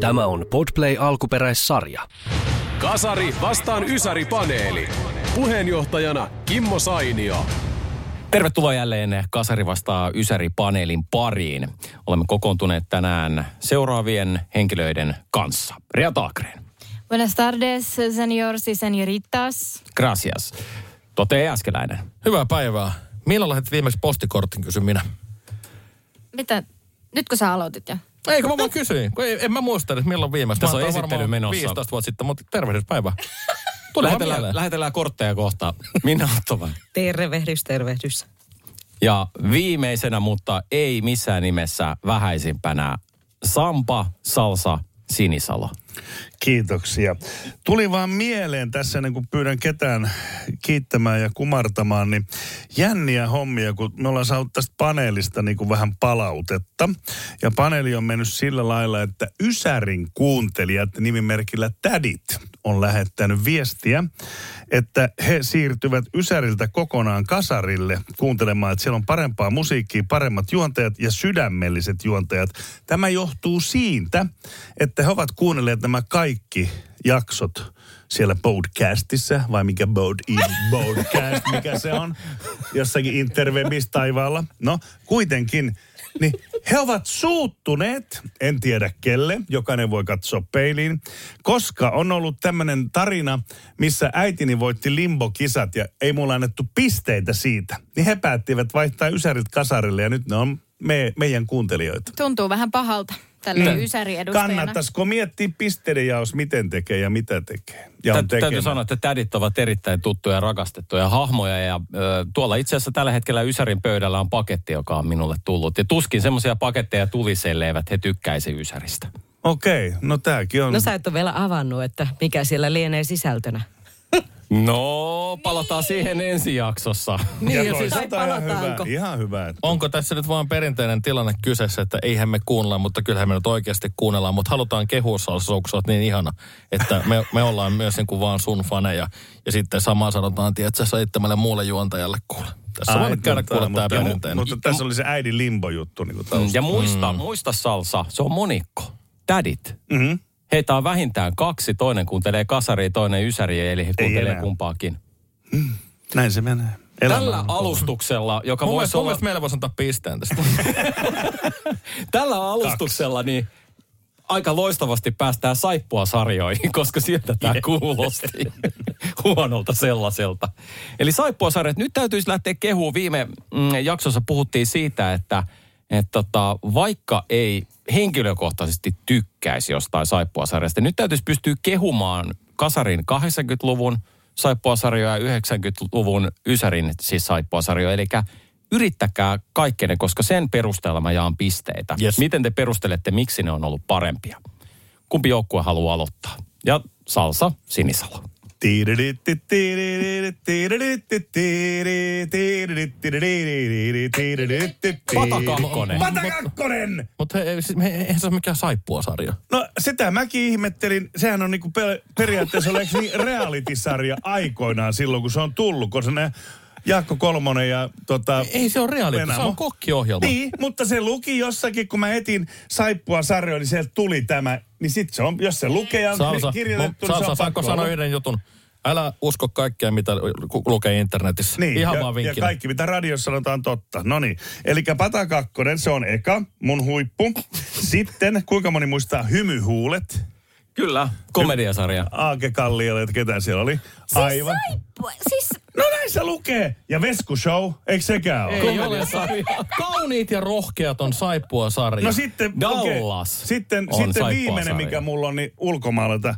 Tämä on Podplay alkuperäissarja. Kasari vastaan Ysäri-paneeli. Puheenjohtajana Kimmo Sainio. Tervetuloa jälleen Kasari vastaa Ysäri-paneelin pariin. Olemme kokoontuneet tänään seuraavien henkilöiden kanssa. Ria Taakreen. Buenas tardes, señores y señoritas. Gracias. Tote Äskeläinen. Hyvää päivää. Milloin lähdet viimeksi postikortin, kysyn minä. Mitä? Nyt kun sä aloitit jo. Eikö mä vaan kysyin, kun ei, en mä muista edes milloin viimeksi. Tässä on esittely menossa. 15 vuotta sitten, mutta tervehdyspäivä. Vaan Lähetellään, lähetellään kortteja kohta. Minä Ottovan. Tervehdys, tervehdys. Ja viimeisenä, mutta ei missään nimessä vähäisimpänä, Sampa Salsa Sinisalo. Kiitoksia. Tuli vaan mieleen tässä, ennen kuin pyydän ketään kiittämään ja kumartamaan, niin jänniä hommia, kun me ollaan saanut tästä paneelista niin kuin vähän palautetta. Ja paneeli on mennyt sillä lailla, että Ysärin kuuntelijat nimimerkillä Tädit on lähettänyt viestiä, että he siirtyvät Ysäriltä kokonaan kasarille kuuntelemaan, että siellä on parempaa musiikkia, paremmat juontajat ja sydämelliset juontajat. Tämä johtuu siitä, että he ovat kuunnelleet nämä kaikki jaksot siellä podcastissa, vai mikä bod, podcast, mikä se on, jossakin interwebis taivaalla. No, kuitenkin, niin he ovat suuttuneet, en tiedä kelle, jokainen voi katsoa peiliin, koska on ollut tämmöinen tarina, missä äitini voitti limbokisat ja ei mulla annettu pisteitä siitä. Niin he päättivät vaihtaa Ysärit kasarille ja nyt ne on me, meidän kuuntelijoita. Tuntuu vähän pahalta tälle Mm. Ysäri-edustajana. Kannattaisiko miettiä pisteiden jaos, miten tekee ja mitä tekee? Ja on täytyy tekemään. sanoa, että tädit ovat erittäin tuttuja ja rakastettuja hahmoja. Ja ö, tuolla itse asiassa tällä hetkellä Ysärin pöydällä on paketti, joka on minulle tullut. Ja tuskin semmoisia paketteja tulisi, elleivät he tykkäisi Ysäristä. Okei, no tääkin on. No sä et ole vielä avannut, että mikä siellä lienee sisältönä. No, palataan siihen ensi jaksossa. Niin, ja ja siis toisaalta ihan hyvä, palataanko? ihan hyvä. Että Onko tässä nyt vaan perinteinen tilanne kyseessä, että eihän me kuunnella, mutta kyllähän me nyt oikeasti kuunnellaan, mutta halutaan kehua oot niin ihana, että me, me ollaan myös niin kuin vaan sun faneja. Ja sitten samaa sanotaan, että seitsemälle muulle juontajalle kuule. Tässä Ai, voi nyt käydä tää mutta, perinteinen. mutta tässä oli se äidin limbo-juttu niin kuin Ja muista, mm. muista Salsa, se on monikko. Tädit. Mm-hmm. Heitä on vähintään kaksi, toinen kuuntelee kasaria, toinen ysäriä, eli he kuuntelee enää. kumpaakin. Näin se menee. Elämä Tällä on alustuksella, joka Mun voisi mun olla... mielestä meillä voisi antaa pisteen tästä. Tällä alustuksella niin aika loistavasti päästään saippua sarjoihin, koska sieltä tämä kuulosti huonolta sellaiselta. Eli saippua sarjat, nyt täytyisi lähteä kehuun. Viime mm, jaksossa puhuttiin siitä, että et tota, vaikka ei henkilökohtaisesti tykkäisi jostain saippua sarjasta, nyt täytyisi pystyä kehumaan kasarin 80-luvun saippuasarjoja ja 90-luvun Ysärin siis saippuasarjoja. Eli yrittäkää kaikkene, koska sen perusteella mä jaan pisteitä. Yes. Miten te perustelette, miksi ne on ollut parempia? Kumpi joukkue haluaa aloittaa? Ja Salsa Sinisalo. Pata kakkonen. Pata kakkonen! Mutta siis me, eihän se ole mikään saippuasarja. No sitä mäkin ihmettelin. Sehän on niinku pe- periaatteessa oleeko niin reality-sarja aikoinaan silloin, kun se on tullut, koska ne Jaakko Kolmonen ja tota... Ei se ole reality, se on kokkiohjelma. Niin, mutta se luki jossakin, kun mä etin saippua sarjoa, niin sieltä tuli tämä. Niin sit se on, jos se lukee ja on Salsa, kirjoitettu, Salsa, niin se on saanko sanoa yhden jutun? Älä usko kaikkea, mitä lukee internetissä. Niin, Ihan ja, vaan ja kaikki, mitä radiossa sanotaan totta. No niin, eli Pata Kakkonen, se on eka, mun huippu. Sitten, kuinka moni muistaa Hymyhuulet? Kyllä, komediasarja. Aake Kalliolle, että ketä siellä oli. Aivan. Siis No näin se lukee. Ja Vesku Show, eikö sekään ole? Ei ole sarja. Kauniit ja rohkeat on saippua sarja. No sitten, Dallas okei. sitten, on sitten viimeinen, sarja. mikä mulla on, niin ulkomaalta.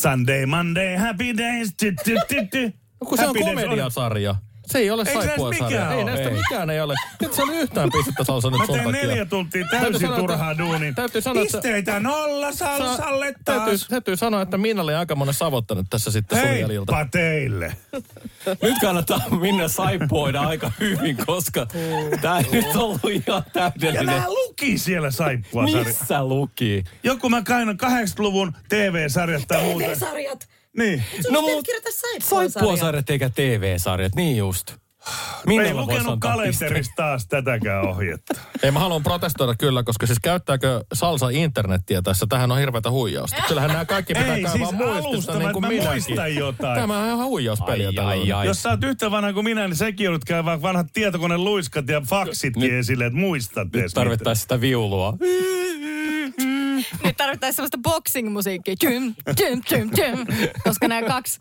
Sunday, Monday, happy days. Ty, ty, ty, ty. No kun se on Happy days komediasarja. Se ei ole saippua sarja. mikään Ei näistä Ei. mikään ei ole. Nyt se oli yhtään pistettä salsa nyt Mä sun teen takia. neljä tuntia Täytyy täysin sanoa, turhaa duunin. Täytyy sanoa, että- Pisteitä nolla salsalle Täytyy, taas. täytyy sanoa, että Minna oli aika monen savottanut tässä sitten sun jäljiltä. Heippa teille. Nyt kannattaa minne saippuoida aika hyvin, koska tämä ei nyt ollut ihan Ja täydellinen. nää luki siellä saippua sarja. Missä luki? Joku mä kainan 80-luvun TV-sarjat tai muuta. TV-sarjat! Niin. No Sun mut kirjoita saippua-sarjaa. saippuasarjat eikä TV-sarjat, niin just. Mä ei lukenut kalenterista taas tätäkään ohjetta. Ei mä haluan protestoida kyllä, koska siis käyttääkö salsa internettiä tässä? Tähän on hirveätä huijausta. Kyllähän nämä kaikki pitää Ei, kaivaa siis muistista niin kuin mä minäkin. muistan jotain. Tämä on ihan huijauspeliä Ai, ai, ai. Jos sä oot yhtä vanha kuin minä, niin säkin joudut käymään vanhat tietokoneen luiskat ja faksitkin Nyt- esille, että muistat Nyt tarvittaisiin sitä viulua. Nyt tarvittaisiin semmoista boxing-musiikkia. Tjym, tjym, tjym, tjym. Koska nämä kaksi,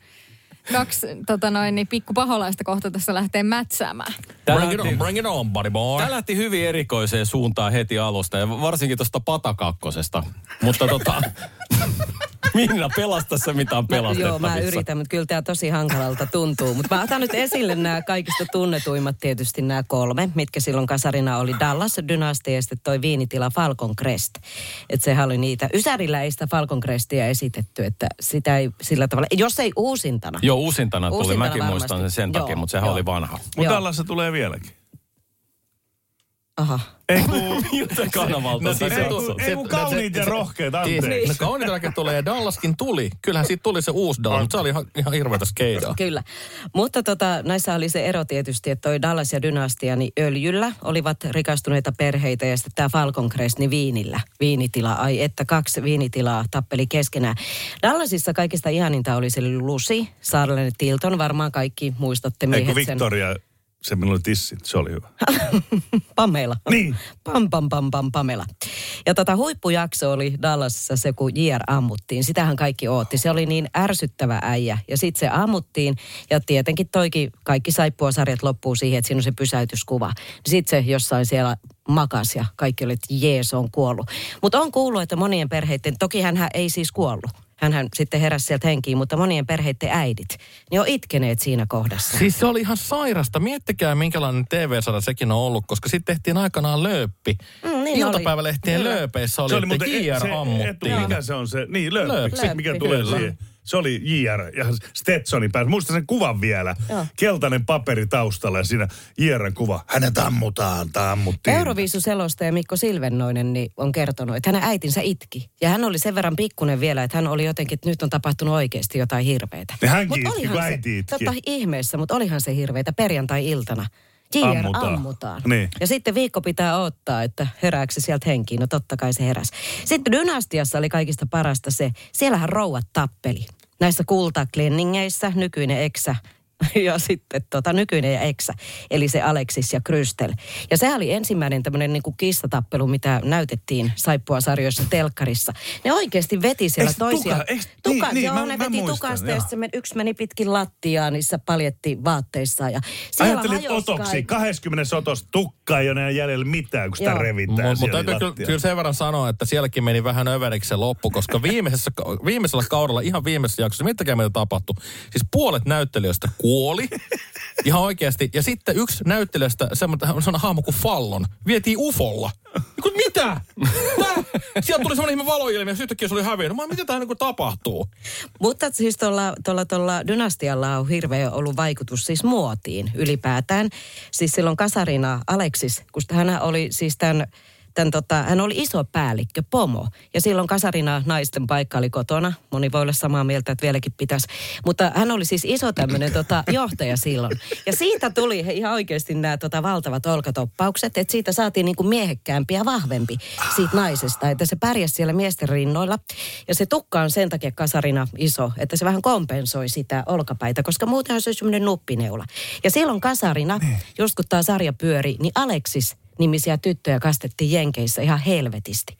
kaksi tota noin, niin pikku paholaista kohta tässä lähtee mätsäämään. Tää Bring it on, lähti, bring it on, buddy boy. tää lähti hyvin erikoiseen suuntaan heti alusta ja varsinkin tuosta patakakkosesta. Mutta tota, Minna, pelasta se mitä on Mä, pelastettavissa. joo, mä yritän, mutta kyllä tämä tosi hankalalta tuntuu. Mutta mä otan nyt esille nämä kaikista tunnetuimmat tietysti nämä kolme, mitkä silloin kasarina oli Dallas Dynasty ja sitten toi viinitila Falcon Crest. Että sehän oli niitä. Ysärillä ei sitä Falcon Crestia esitetty, että sitä ei sillä tavalla, jos ei uusintana. Joo, uusintana tuli. Uusintana Mäkin varmasti. muistan sen sen takia, mutta sehän joo. oli vanha. Mutta Joo. Dallassa tulee vieläkin. Aha. Ei kun, Miltä kanavalta No siis ei kun, se- ei kun no kauniit ja se- rohkeat, Niin, anteeksi. no kauniitakin tulee ja Dallaskin tuli. Kyllähän siitä tuli se uusi Dallas, mutta se oli ihan, ihan hirveätä skeidaa. Kyllä. Mutta tota, näissä oli se ero tietysti, että toi Dallas ja Dynastia, niin öljyllä olivat rikastuneita perheitä ja sitten tämä Falcon Crest, niin viinillä. Viinitila, ai että kaksi viinitilaa tappeli keskenään. Dallasissa kaikista ihaninta oli se Lucy, Sarlene Tilton, varmaan kaikki muistatte Ei miehet kun sen. Se minulla oli tissit, se oli hyvä. Pamela. Niin. Pam, pam, pam, pam, Pamela. Ja tota huippujakso oli Dallasissa se, kun JR ammuttiin. Sitähän kaikki ootti. Se oli niin ärsyttävä äijä. Ja sitten se ammuttiin. Ja tietenkin toikin kaikki saippuasarjat loppuu siihen, että siinä on se pysäytyskuva. Sitten se jossain siellä makas ja kaikki oli, että jees, on kuollut. Mutta on kuullut, että monien perheiden, toki hän ei siis kuollut. Hänhän sitten heräsi sieltä henkiin, mutta monien perheiden äidit, niin on itkeneet siinä kohdassa. Siis se oli ihan sairasta. Miettikää, minkälainen TV-sarja sekin on ollut, koska sitten tehtiin aikanaan lööppi. Mm, niin Iltapäivälehtien oli. Lööpeissä oli, Se oli että muuten, JR se, ammuttiin. mikä se on se, niin lööppi, Lööppi. se mikä tulee siihen. Se oli JR ja Stetsonin päässä. Muistan sen kuvan vielä. Joo. Keltainen paperi taustalla ja siinä JRn kuva. Hänet ammutaan, tai ammuttiin. Euroviisuselostaja Mikko Silvennoinen niin on kertonut, että hänen äitinsä itki. Ja hän oli sen verran pikkunen vielä, että hän oli jotenkin, että nyt on tapahtunut oikeasti jotain hirveitä. Ja hänkin Mut itki, olihan kun se, äiti itki. Totta ihmeessä, mutta olihan se hirveitä perjantai-iltana. JR Ammutaan. ammutaan. Niin. Ja sitten viikko pitää ottaa, että herääkö se sieltä henkiin. No totta kai se heräsi. Sitten Dynastiassa oli kaikista parasta se, siellähän rouvat tappeli. Näissä kultaklenningeissä nykyinen eksä ja sitten tota, nykyinen ja eksä, eli se Alexis ja Krystel. Ja sehän oli ensimmäinen tämmöinen niin kuin kissatappelu, mitä näytettiin Saippua-sarjoissa telkkarissa. Ne oikeasti veti siellä Eiks toisia. tuka- eiks- tuka, niin, niin, joo, mä- ne mä veti muistan, tukasta ja sitten yksi meni pitkin lattiaa niissä paljetti vaatteissaan. Ja Ajattelin otoksi, kaikki. 20 otos tukkaa ei ole enää jäljellä mitään, kun sitä Joo. revitään Mutta täytyy kyllä, kyllä sen verran sanoa, että sielläkin meni vähän överiksi se loppu, koska viimeisessä, viimeisellä kaudella, ihan viimeisessä jaksossa, mittäkään mitä tapahtui. Siis puolet näyttelijöistä kuoli, ihan oikeasti. Ja sitten yksi näyttelijöistä, semmoinen hahmo kuin Fallon, vietiin ufolla. Niin kuin, mitä? Tää? Sieltä tuli semmoinen ihme valoilmiö, ja yhtäkkiä se oli hävinnyt. Mä, mitä tää niin tapahtuu? Mutta siis tuolla, tuolla, tuolla dynastialla on hirveä ollut vaikutus siis muotiin ylipäätään. Siis silloin kasarina Aleksis, kun hän oli siis tämän, tämän tota, hän oli iso päällikkö, pomo. Ja silloin kasarina naisten paikka oli kotona. Moni voi olla samaa mieltä, että vieläkin pitäisi. Mutta hän oli siis iso tämmöinen tota, johtaja silloin. Ja siitä tuli ihan oikeasti nämä tota, valtavat olkatoppaukset, että siitä saatiin niin kuin miehekkäämpi ja vahvempi siitä naisesta. Että se pärjäsi siellä miesten rinnoilla. Ja se tukka on sen takia kasarina iso, että se vähän kompensoi sitä olkapäitä, koska muutenhan se on semmoinen nuppineula. Ja silloin kasarina, just kun tämä sarja pyöri, niin Aleksis nimisiä tyttöjä kastettiin Jenkeissä ihan helvetisti.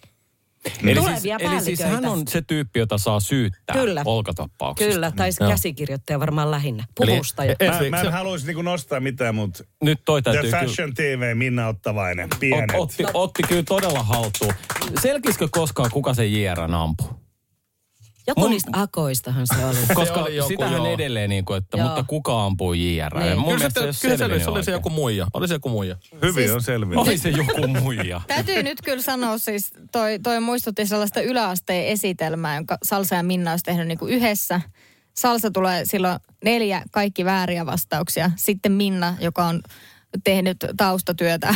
Eli Tulevia siis, eli siis hän on se tyyppi, jota saa syyttää Kyllä. olkatappauksesta. Kyllä, tai Joo. käsikirjoittaja varmaan lähinnä. Eli- Puvustaja. e- Mä, mä en haluaisi niinku nostaa mitään, mutta Nyt toi The täytyy kyllä... Fashion TV, Minna Ottavainen, pienet. Ot, otti, otti kyllä todella haltuun. Selkisikö koskaan, kuka se JRn ampui? Joku Mun- niistä akoistahan se oli. Koska oli joku, sitähän joo. edelleen niin kuin, että Joo. mutta kuka ampuu JR? Niin. Mun Kyllä mielestä se, se, kyllä se, oli, se oli se joku muija. Oli se joku muija. Hyvin on selvinnyt. Oli se joku muija. Täytyy nyt kyllä sanoa siis, toi, toi muistutti sellaista yläasteen esitelmää, jonka Salsa ja Minna olisi tehnyt niin kuin yhdessä. Salsa tulee silloin neljä kaikki vääriä vastauksia. Sitten Minna, joka on tehnyt taustatyötä,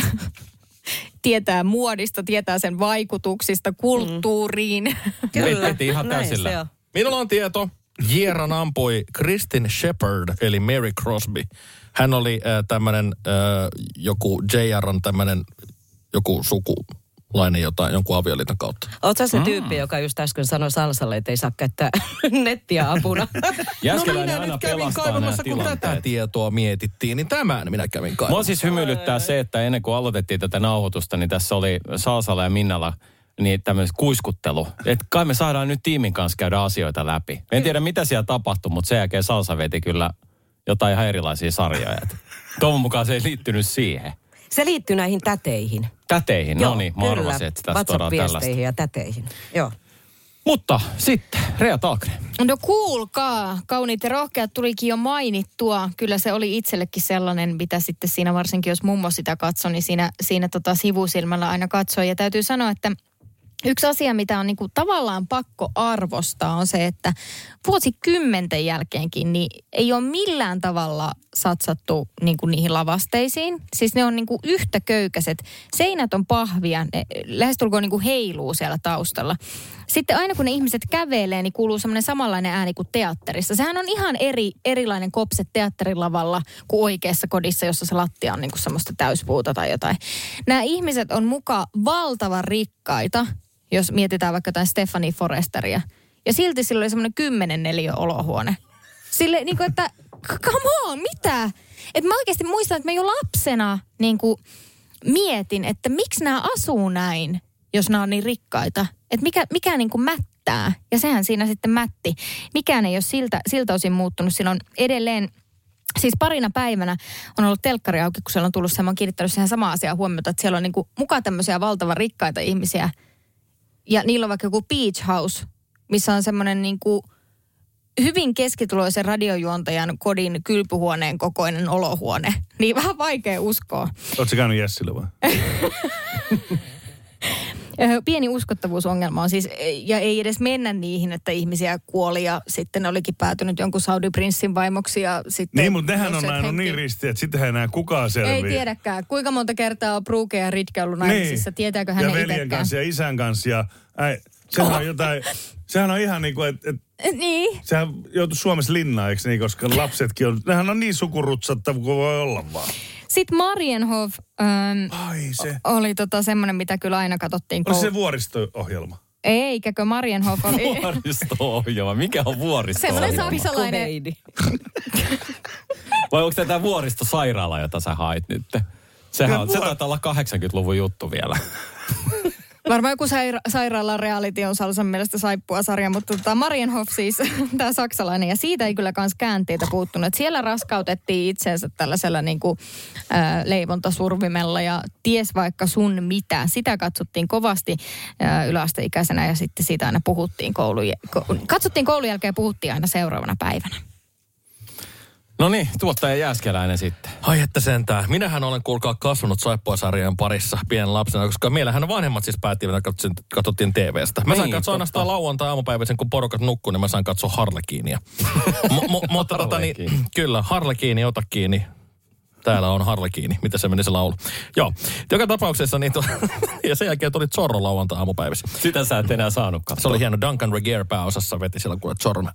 tietää muodista, tietää sen vaikutuksista kulttuuriin. Kyllä, Veti ihan täysillä. Minulla on tieto. Jieran ampui Kristin Shepard, eli Mary Crosby. Hän oli äh, tämmöinen äh, joku JRn tämmöinen joku sukulainen jotain, jonkun avioliiton kautta. Oot sä se tyyppi, joka just äsken sanoi Salsalle, että ei saa käyttää nettiä apuna? Jäskeläinen aina pelastaa nämä kun tätä tietoa mietittiin, niin tämän minä kävin Mua kaivamassa. siis hymyilyttää se, että ennen kuin aloitettiin tätä nauhoitusta, niin tässä oli Salsalla ja Minnalla niin tämmöinen kuiskuttelu. Että kai me saadaan nyt tiimin kanssa käydä asioita läpi. En tiedä, mitä siellä tapahtui, mutta sen jälkeen Salsa veti kyllä jotain ihan erilaisia sarjoja. Toivon mukaan se ei liittynyt siihen. Se liittyy näihin täteihin. Täteihin, no niin, mä kyllä. arvasin, että tästä tuodaan tällaista. WhatsApp-viesteihin ja täteihin. Joo. Mutta sitten, Rea Taakne. No kuulkaa, kauniit ja rohkeat tulikin jo mainittua. Kyllä se oli itsellekin sellainen, mitä sitten siinä varsinkin, jos mummo sitä katsoi, niin siinä, siinä tota sivusilmällä aina katsoi. Ja täytyy sanoa, että yksi asia, mitä on niinku tavallaan pakko arvostaa, on se, että vuosikymmenten jälkeenkin niin ei ole millään tavalla satsattu niinku niihin lavasteisiin. Siis ne on niinku yhtä köykäiset. Seinät on pahvia, ne lähestulkoon niinku heiluu siellä taustalla. Sitten aina kun ne ihmiset kävelee, niin kuuluu semmoinen samanlainen ääni kuin teatterissa. Sehän on ihan eri, erilainen kopse teatterilavalla kuin oikeassa kodissa, jossa se lattia on niinku semmoista täyspuuta tai jotain. Nämä ihmiset on muka valtavan rikkaita, jos mietitään vaikka jotain Stephanie Foresteria. Ja silti sillä oli semmoinen kymmenen neliö olohuone. Sille niin kuin, että come on, mitä? Et mä oikeasti muistan, että mä jo lapsena niin kuin mietin, että miksi nämä asuu näin, jos nämä on niin rikkaita. Että mikä, mikä niin kuin mättää. Ja sehän siinä sitten mätti. Mikään ei ole siltä, siltä osin muuttunut. On edelleen Siis parina päivänä on ollut telkkari auki, kun siellä on tullut se, mä oon kiinnittänyt siihen sama asiaa huomiota, että siellä on niinku mukaan tämmöisiä valtavan rikkaita ihmisiä. Ja niillä on vaikka joku beach house, missä on semmoinen niinku hyvin keskituloisen radiojuontajan kodin kylpyhuoneen kokoinen olohuone. Niin vähän vaikea uskoa. Oletko käynyt Jessillä vai? Pieni uskottavuusongelma on siis, ja ei edes mennä niihin, että ihmisiä kuoli ja sitten olikin päätynyt jonkun Saudi-prinssin vaimoksi ja sitten... Niin, mutta nehän on aina niin ristiä, että sitten ei enää kukaan selviä. Ei tiedäkään. Kuinka monta kertaa on Bruke ja Ritke ollut naimisissa, tietääkö hän ja veljen itsekään? kanssa ja isän kanssa ja äi, sehän on jotain, sehän on ihan niin kuin, että et, Niin. sehän joutui Suomessa linnaan, eikö niin, koska lapsetkin on, nehän on niin sukurutsattava kuin voi olla vaan. Sitten Marienhof ähm, Ai se. oli tota semmoinen, mitä kyllä aina katsottiin. Oli koulu- se vuoristo-ohjelma. Eikäkö Marienhof oli... Vuoristo-ohjelma. Mikä on vuoristo-ohjelma? Semmoinen saksalainen... Vai onko tämä vuoristosairaala, jota sä hait nyt? Sehän on, se taitaa olla 80-luvun juttu vielä. Varmaan joku saira- sairaalan reality on Salsan mielestä saippua sarja, mutta tota Marienhof siis, tämä saksalainen, ja siitä ei kyllä kans käänteitä puuttunut. Siellä raskautettiin itsensä tällaisella niinku, ää, leivontasurvimella ja ties vaikka sun mitä. Sitä katsottiin kovasti ää, yläasteikäisenä ja sitten siitä aina puhuttiin koulun, ko- katsottiin koulun jälkeen ja puhuttiin aina seuraavana päivänä. No niin, tuottaja Jääskeläinen sitten. Ai että sentään. Minähän olen kuulkaa kasvanut saippuasarjojen parissa pienen lapsena, koska meillähän vanhemmat siis päättivät, että katsottiin, katsottiin TVstä. Mä sain Niin, katsoa ainoastaan lauantai aamupäiväisen, kun porukat nukkuu, niin mä sain katsoa Harlekiinia. Mutta tota, niin, kyllä, Harlekiini, ota kiinni. Täällä on Harlekiini. Mitä se meni se laulu? Joo. Joka tapauksessa niin to, ja sen jälkeen tuli Zorro lauantai aamupäivässä. Sitä sä et enää saanut katsoa. Se oli hieno. Duncan Regier pääosassa veti siellä kuule Zorron.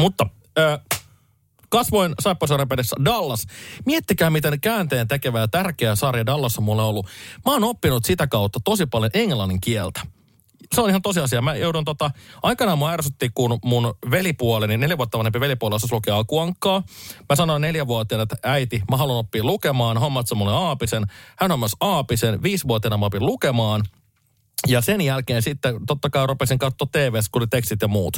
Mutta ö, kasvoin Saippasaaren Dallas. Miettikää, miten käänteen tekevä ja tärkeä sarja Dallas on mulle ollut. Mä oon oppinut sitä kautta tosi paljon englannin kieltä. Se on ihan tosiasia. Mä joudun tota, aikanaan mua ärsytti, kun mun velipuoleni, neljä vuotta vanhempi velipuoli osasi lukea alkuankkaa. Mä sanoin neljävuotiaana, että äiti, mä haluan oppia lukemaan, hommat sä mulle aapisen. Hän on myös aapisen, viisivuotiaana mä opin lukemaan. Ja sen jälkeen sitten totta kai rupesin katsoa TV, kun tekstit ja muut.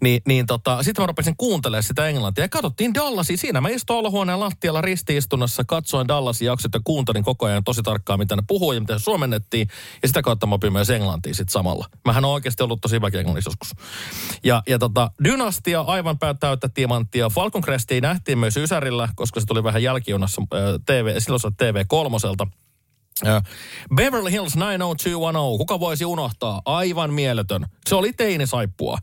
Niin, niin tota, sitten mä rupesin kuuntelemaan sitä englantia ja katsottiin Dallasia. Siinä mä istuin olohuoneen lattialla ristiistunnossa, katsoin Dallasin jaksot ja kuuntelin koko ajan tosi tarkkaan, mitä ne puhuu ja mitä se suomennettiin. Ja sitä kautta mä opin myös englantia sitten samalla. Mähän on oikeasti ollut tosi englannissa joskus. Ja, ja tota, Dynastia, aivan täyttä timanttia. Falcon Crestia nähtiin myös Ysärillä, koska se tuli vähän jälkijunassa äh, TV, silloin se oli TV3. Äh, Beverly Hills 90210, kuka voisi unohtaa? Aivan mieletön. Se oli teinisaippua.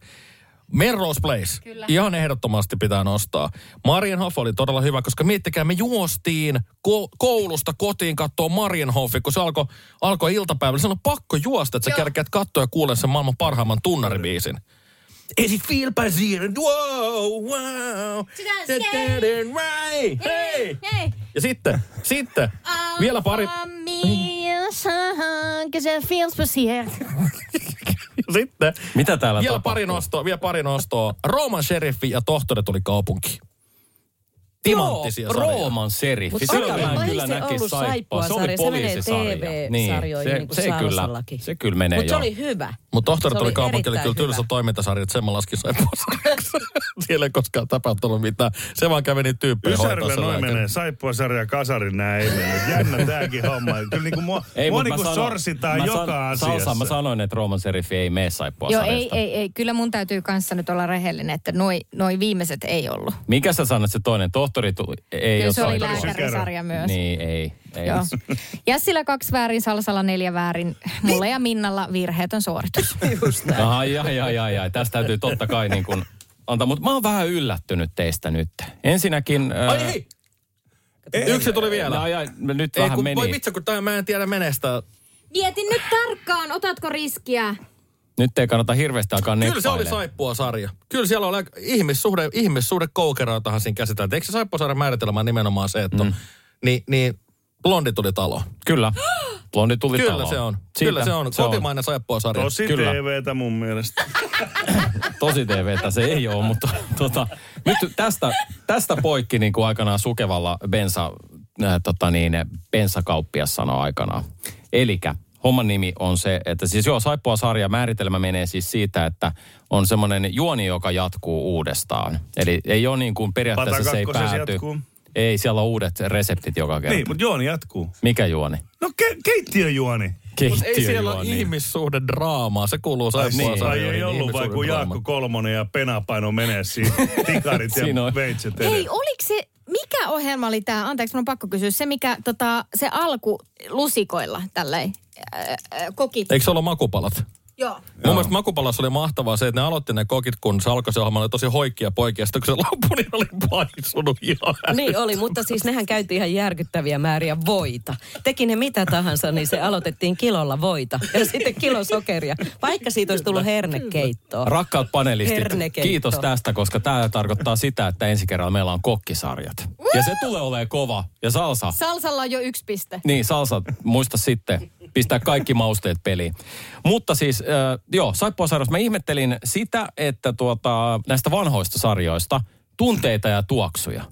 Melrose Place. Kyllä. Ihan ehdottomasti pitää nostaa. Marienhof oli todella hyvä, koska miettikää, me juostiin ko- koulusta kotiin katsoa Marienhoffi, kun se alkoi alko iltapäivällä. Se on pakko juosta, että sä Joo. kärkeät katsoa ja kuulee sen maailman parhaimman tunnaribiisin. Is it feel passion? Wow, wow. Sitä da, right. Hei! Hei! Ja sitten, sitten, vielä pari, Cause it feels special. sitten, Mitä täällä vielä tapahtuu? pari nostoa, vielä pari nostoa. Rooman sheriffi ja tohtori tuli kaupunkiin. Timanttisia Joo, sarjoja. Rooman seriffi. Mut Silloin aika- mä en ei kyllä se ollut saippua. Se oli se poliisisarja. TV-sarjoihin niin kuin se, se, kyllä, se kyllä menee Mutta se jo. oli hyvä. Mutta tohtori Se tuli oli kaupunkille kyllä tylsä toimintasarja, että sen mä laskin saippuasarjaksi. Siellä ei koskaan tapahtunut mitään. Se vaan kävi niin tyyppejä Ysärillä noin sen menee. Saippua sarja kasarin nää ei mennyt. Jännä tääkin homma. Kyllä niinku mua, Ei, mua niinku sanon- sorsitaan joka san- asiassa. Salsa, mä sanoin, että Rooman seriffi ei mene saippua Joo, ei, ei, ei. Kyllä mun täytyy kanssa nyt olla rehellinen, että noi, noi viimeiset ei ollut. Mikä sä sanoit, se toinen tohtori tuli? Ei Kyllä ole se oli lääkärisarja myös. Niin, ei. Ei. Joo. Jässillä kaksi väärin, Salsalla neljä väärin. Mulla ja Minnalla virheetön suoritus. Just Ai, ai, ai, ai, ai. Tästä täytyy totta kai niin kuin antaa. Mutta mä oon vähän yllättynyt teistä nyt. Ensinnäkin... Ai ää, hei! Yksi tuli vielä. Ai, ai, nyt Ei, vähän kun, meni. voi vitsi, kun tää mä en tiedä menestä. Mietin nyt tarkkaan, otatko riskiä? Nyt ei kannata hirveästi alkaa Kyllä se oli saippua sarja. Kyllä siellä oli ihmissuhde, ihmissuhde koukeroitahan siinä käsitellään. Eikö se saippua sarjan määritelmä on nimenomaan se, että on, niin, niin blondi tuli talo. Kyllä. Blondi tuli Kyllä taloon. se on. Siitä Kyllä se on. Kotimainen saippua sarja. Tosi Kyllä. TVtä mun mielestä. Tosi TVtä se ei ole, mutta tota, nyt tästä, tästä poikki niin kuin aikanaan sukevalla bensa, äh, tota niin, bensakauppias sanoi aikanaan. Elikkä homman nimi on se, että siis joo, saippua sarja määritelmä menee siis siitä, että on semmoinen juoni, joka jatkuu uudestaan. Eli ei ole niin kuin periaatteessa se ei pääty. jatkuu. Ei, siellä on uudet reseptit joka kerta. Niin, mutta juoni jatkuu. Mikä juoni? No ke- keittiöjuoni. Mutta ei siellä ole Keittiöjuoni. ihmissuhde draamaa. Se kuuluu saippua niin. Ai sarjoihin. ei ollut vai kun Jaakko Kolmonen ja Penapaino menee siinä. Tikarit ja on. veitset Hei, oliko se, mikä ohjelma oli tämä? Anteeksi, mun on pakko kysyä. Se, mikä, tota, se alku lusikoilla, tälleen, äh, äh, kokit. Eikö se ollut makupalat? Joo. Mun mielestä makupalassa oli mahtavaa se, että ne aloitti ne kokit, kun se alkoi se ohjelma, oli tosi hoikkia poikia. Sitten kun se loppui, niin oli paisunut ihan Niin oli, mutta siis nehän käytti ihan järkyttäviä määriä voita. Teki ne mitä tahansa, niin se aloitettiin kilolla voita ja sitten kilo sokeria. Vaikka siitä olisi tullut hernekeittoa. Rakkaat panelistit, Hernekeitto. kiitos tästä, koska tämä tarkoittaa sitä, että ensi kerralla meillä on kokkisarjat. Ja se tulee olemaan kova. Ja salsa, Salsalla on jo yksi piste. niin salsa, muista sitten, pistää kaikki mausteet peliin. Mutta siis, äh, joo, saippua sarjasta mä ihmettelin sitä, että tuota, näistä vanhoista sarjoista tunteita ja tuoksuja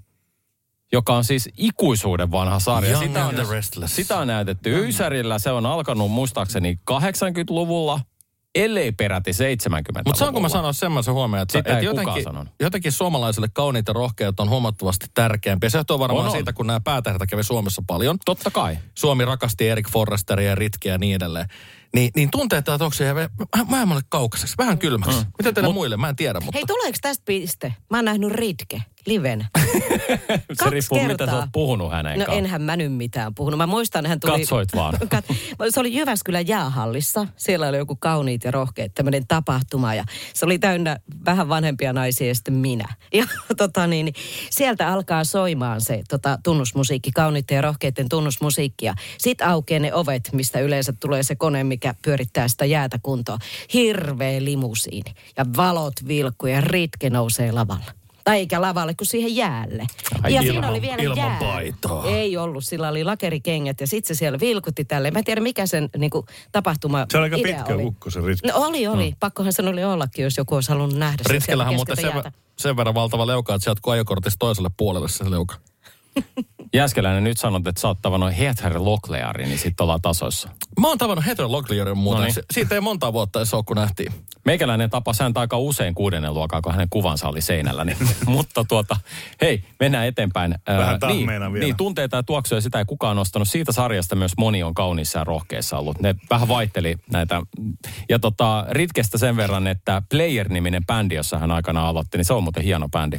joka on siis ikuisuuden vanha sarja. Young Sitä on, and the Restless. sitä on näytetty Ysärillä. Se on alkanut muistaakseni 80-luvulla, ellei peräti 70-luvulla. Mutta saanko mä sanoa semmoisen huomioon, että, Sitä että jotenkin, jotenkin suomalaisille kauniit ja rohkeat on huomattavasti tärkeämpiä. Se johtuu varmaan On, on. siitä, kun nämä päätähdät kävi Suomessa paljon. Totta kai. Suomi rakasti Erik Forresteria ja Ritkeä ja niin edelleen. Niin, niin tunteet että onko se vähän, mulle kaukaiseksi, vähän kylmäksi. Mm. Mitä teille muille? Mä en tiedä, mutta... Hei, tuleeko tästä piste? Mä oon nähnyt Ritke livenä. Se Kaksi riippuu, mitä kertaa. sä oot puhunut hänen No kanssa. enhän mä nyt mitään puhunut. Mä muistan, hän tuli... Katsoit vaan. Se oli Jyväskylän jäähallissa. Siellä oli joku kauniit ja rohkeat tämmöinen tapahtuma. Ja se oli täynnä vähän vanhempia naisia ja sitten minä. Ja tota niin, niin sieltä alkaa soimaan se tota, tunnusmusiikki, kauniitten ja rohkeiden tunnusmusiikkia. Sitten aukeaa ne ovet, mistä yleensä tulee se kone, mikä pyörittää sitä jäätä kuntoon. Hirveä limusiini. Ja valot vilkkuu ja Ritke nousee lavalla. Tai eikä lavalle, kun siihen jäälle. Ai, ja ilman- siinä oli vielä ilman jää. paitaa. Ei ollut, sillä oli lakerikengät ja sitten se siellä vilkutti tälle. Mä en tiedä, mikä sen niin kuin, tapahtuma Se on aika pitkä oli. ukko se Ritke. No oli, oli. Mm. Pakkohan sen oli ollakin, jos joku olisi halunnut nähdä sen Ritkellähän sieltä muuten sen, sen verran valtava leuka, että se jatkuu ajokortista toiselle puolelle se leuka. Jääskeläinen, nyt sanot, että sä oot tavannut Heather Lockleari, niin sitten ollaan tasoissa. Mä oon tavannut Heather Locklearin muuten. Noniin. Si- Siitä ei monta vuotta edes ole, kun nähtiin. Meikäläinen tapasi häntä aika usein kuudennen luokan, kun hänen kuvansa oli seinällä. Niin, mutta tuota, hei, mennään eteenpäin. Ää, Vähän niin, tahmeena vielä. niin, tunteita ja tuoksuja sitä ei kukaan nostanut. Siitä sarjasta myös moni on kauniissa ja rohkeissa ollut. Ne vähän vaihteli näitä. Ja tota, Ritkestä sen verran, että Player-niminen bändi, jossa hän aikana aloitti, niin se on muuten hieno bändi.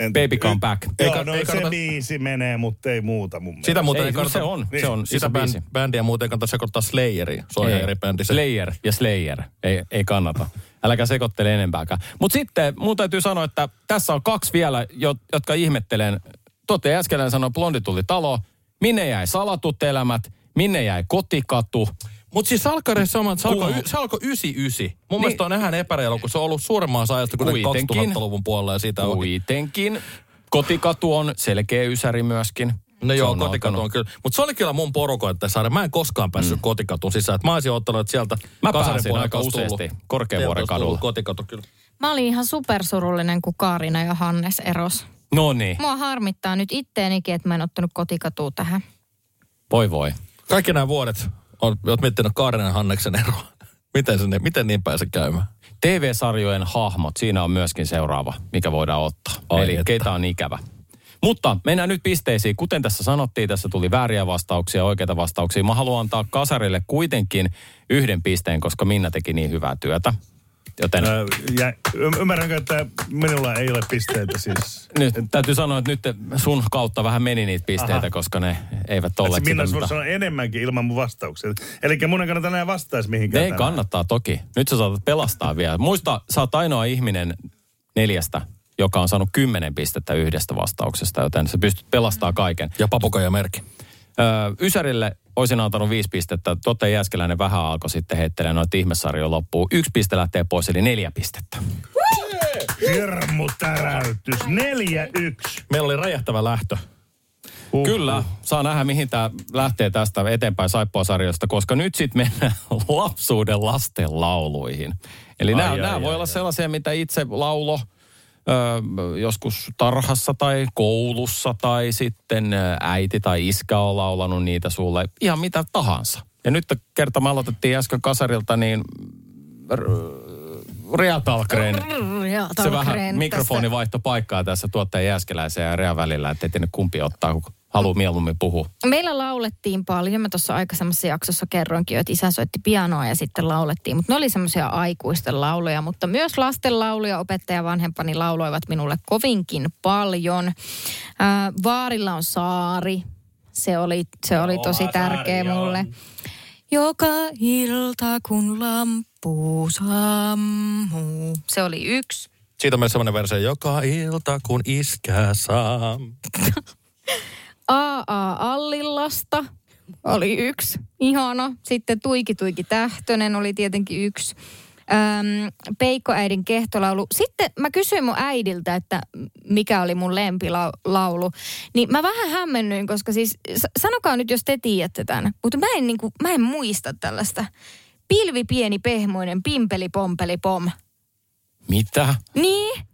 En- Baby Come Back. Joo, Eikä- no ei se kannata- biisi menee, mutta ei muuta mun mielestä. Sitä muuten Ei, ei, kannata, se on, Niin, se on sitä iso biisi. bänd, bändiä muuten ei kannata sekoittaa Slayeriin. Se on ihan eri bändi. Se. Slayer ja Slayer. Ei, ei kannata. Äläkä sekoittele enempääkään. Mutta sitten mun täytyy sanoa, että tässä on kaksi vielä, jo- jotka ihmettelen. Tote äsken sanoi, blondi tuli talo. Minne jäi salatut elämät? Minne jäi kotikatu? Mutta siis salkkareissa on, että se alkoi, Kuva. y- se alkoi 99. Mun Niin. mielestä on vähän epäreilu, kun se on ollut suuremman ajasta kuin Kuitenkin. 2000-luvun puolella ja siitä on. Kuitenkin. Kotikatu on selkeä ysäri myöskin. No Se joo, on kotikatu on kyllä. Mutta se oli kyllä mun porukoin tässä saada. Mä en koskaan päässyt mm. kotikatuun sisään. Et mä olisin ottanut, että sieltä Mä Kasarin pääsin aika useasti Korkeavuoren kadulla. Kotikatu kyllä. Mä olin ihan supersurullinen, kun Kaarina ja Hannes eros. No niin, Mua harmittaa nyt itteenikin, että mä en ottanut kotikatua tähän. voi voi. Kaikki nämä vuodet on, oot miettinyt Kaarinen ja Hanneksen eroa. Miten, se, miten niin pääse käymään? TV-sarjojen hahmot, siinä on myöskin seuraava, mikä voidaan ottaa. Ai Eli että. keitä on ikävä. Mutta mennään nyt pisteisiin. Kuten tässä sanottiin, tässä tuli vääriä vastauksia, oikeita vastauksia. Mä haluan antaa Kasarille kuitenkin yhden pisteen, koska Minna teki niin hyvää työtä. Joten Ö, ja y- ymmärränkö, että minulla ei ole pisteitä siis. nyt täytyy sanoa, että nyt sun kautta vähän meni niitä pisteitä, Aha. koska ne eivät olleet Minna sitä, mitä- sanoa enemmänkin ilman mun vastauksia. Eli mun ei kannata enää vastaisi mihinkään. Ei tänään. kannattaa toki. Nyt sä saatat pelastaa vielä. Muista, sä oot ainoa ihminen neljästä, joka on saanut kymmenen pistettä yhdestä vastauksesta, joten sä pystyt pelastamaan kaiken. Ja papukaija merkki. Öö, Ysärille olisin antanut viisi pistettä. Totte Jääskeläinen vähän alkoi sitten heittelee noita ihmessarjoja loppuun. Yksi piste lähtee pois, eli neljä pistettä. Hirmu täräytys. Neljä yksi. Meillä oli räjähtävä lähtö. Huh. Kyllä, saa nähdä mihin tämä lähtee tästä eteenpäin Saippua-sarjasta, koska nyt sitten mennään lapsuuden lasten lauluihin. Eli nämä, voi ai, olla ai. sellaisia, mitä itse laulo joskus tarhassa tai koulussa tai sitten äiti tai iskä on laulanut niitä sulle, ihan mitä tahansa. Ja nyt kerta me aloitettiin äsken kasarilta, niin Rea Talgren, se vähän mikrofoni vaihto paikkaa tässä tuottajan Jääskeläisen ja Rea välillä, että ei tiedä kumpi ottaa, haluaa mieluummin puhua. Meillä laulettiin paljon. Mä tuossa aikaisemmassa jaksossa kerroinkin että isä soitti pianoa ja sitten laulettiin. Mutta ne oli semmoisia aikuisten lauluja, mutta myös lasten lauluja opettaja vanhempani lauloivat minulle kovinkin paljon. Ää, Vaarilla on saari. Se oli, se oli tosi tärkeä mulle. Joka ilta kun lampu sammuu. Se oli yksi. Siitä on myös semmoinen versio, joka ilta kun iskää saa. AA Allillasta oli yksi. Ihana. Sitten Tuiki Tuiki Tähtönen oli tietenkin yksi. Öm, Peikko äidin kehtolaulu. Sitten mä kysyin mun äidiltä, että mikä oli mun lempilaulu. Niin mä vähän hämmennyin, koska siis, sanokaa nyt jos te tiedätte tämän, mutta mä en, niinku, mä en muista tällaista. Pilvi pieni pehmoinen, pimpeli pompeli pom. Mitä? Niin.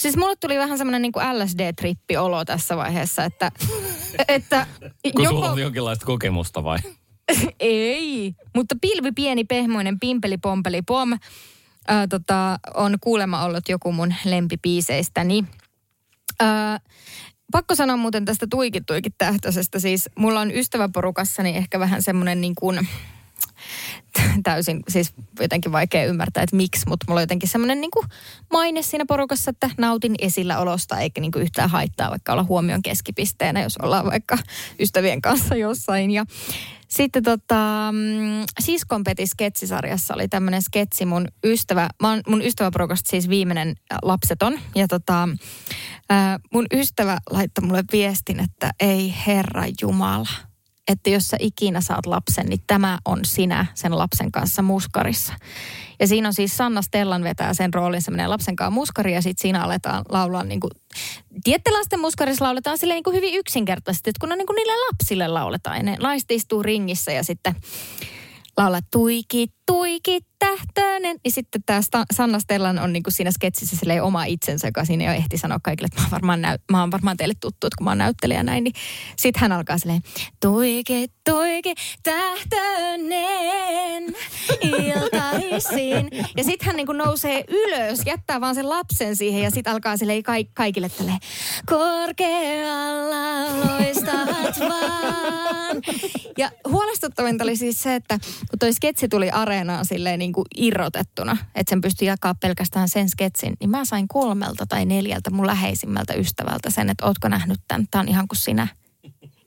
Siis mulle tuli vähän semmoinen niin LSD-trippi olo tässä vaiheessa, että, että Kun sulla on jonkinlaista kokemusta vai? Ei, mutta pilvi pieni pehmoinen pimpeli pompeli pom ää, tota, on kuulemma ollut joku mun lempipiiseistäni. Ää, pakko sanoa muuten tästä tuikit tuikit tähtöisestä. Siis mulla on ystäväporukassani ehkä vähän semmoinen niin kuin täysin, siis jotenkin vaikea ymmärtää, että miksi, mutta mulla on jotenkin semmoinen niin maine siinä porukassa, että nautin esilläolosta eikä niin kuin yhtään haittaa vaikka olla huomion keskipisteenä, jos ollaan vaikka ystävien kanssa jossain. Ja sitten tota, mm, Siskon Peti sketsisarjassa oli tämmöinen sketsi mun ystävä, mä oon mun ystäväporukasta siis viimeinen lapseton. Ja tota, äh, mun ystävä laittoi mulle viestin, että ei herra Jumala, että jos sä ikinä saat lapsen, niin tämä on sinä sen lapsen kanssa muskarissa. Ja siinä on siis Sanna Stellan vetää sen roolin, se menee lapsen kanssa muskari ja sitten siinä aletaan laulaa niin kuin, tiedätte lasten muskarissa lauletaan sille niin kuin hyvin yksinkertaisesti, että kun on niin kuin niille lapsille lauletaan. Ja ne naiset istuu ringissä ja sitten laulaa tuikit, Tuiki Tähtönen. Niin sitten tämä Sanna Stellan on niinku siinä sketsissä silleen oma itsensä, joka siinä jo ehti sanoa kaikille, että mä oon varmaan, näy- mä oon varmaan teille tuttu, että kun mä oon näyttelijä näin. Niin sitten hän alkaa silleen, Tuiki, Tuiki Tähtönen iltaisin. Ja sitten hän niinku nousee ylös, jättää vaan sen lapsen siihen ja sitten alkaa silleen ka- kaikille tälleen, korkealla loistavat vaan. Ja huolestuttavinta oli siis se, että kun toi sketsi tuli areenaan silleen niin kuin irrotettuna, että sen pystyi jakaa pelkästään sen sketsin, niin mä sain kolmelta tai neljältä mun läheisimmältä ystävältä sen, että ootko nähnyt tämän, tää on ihan kuin sinä.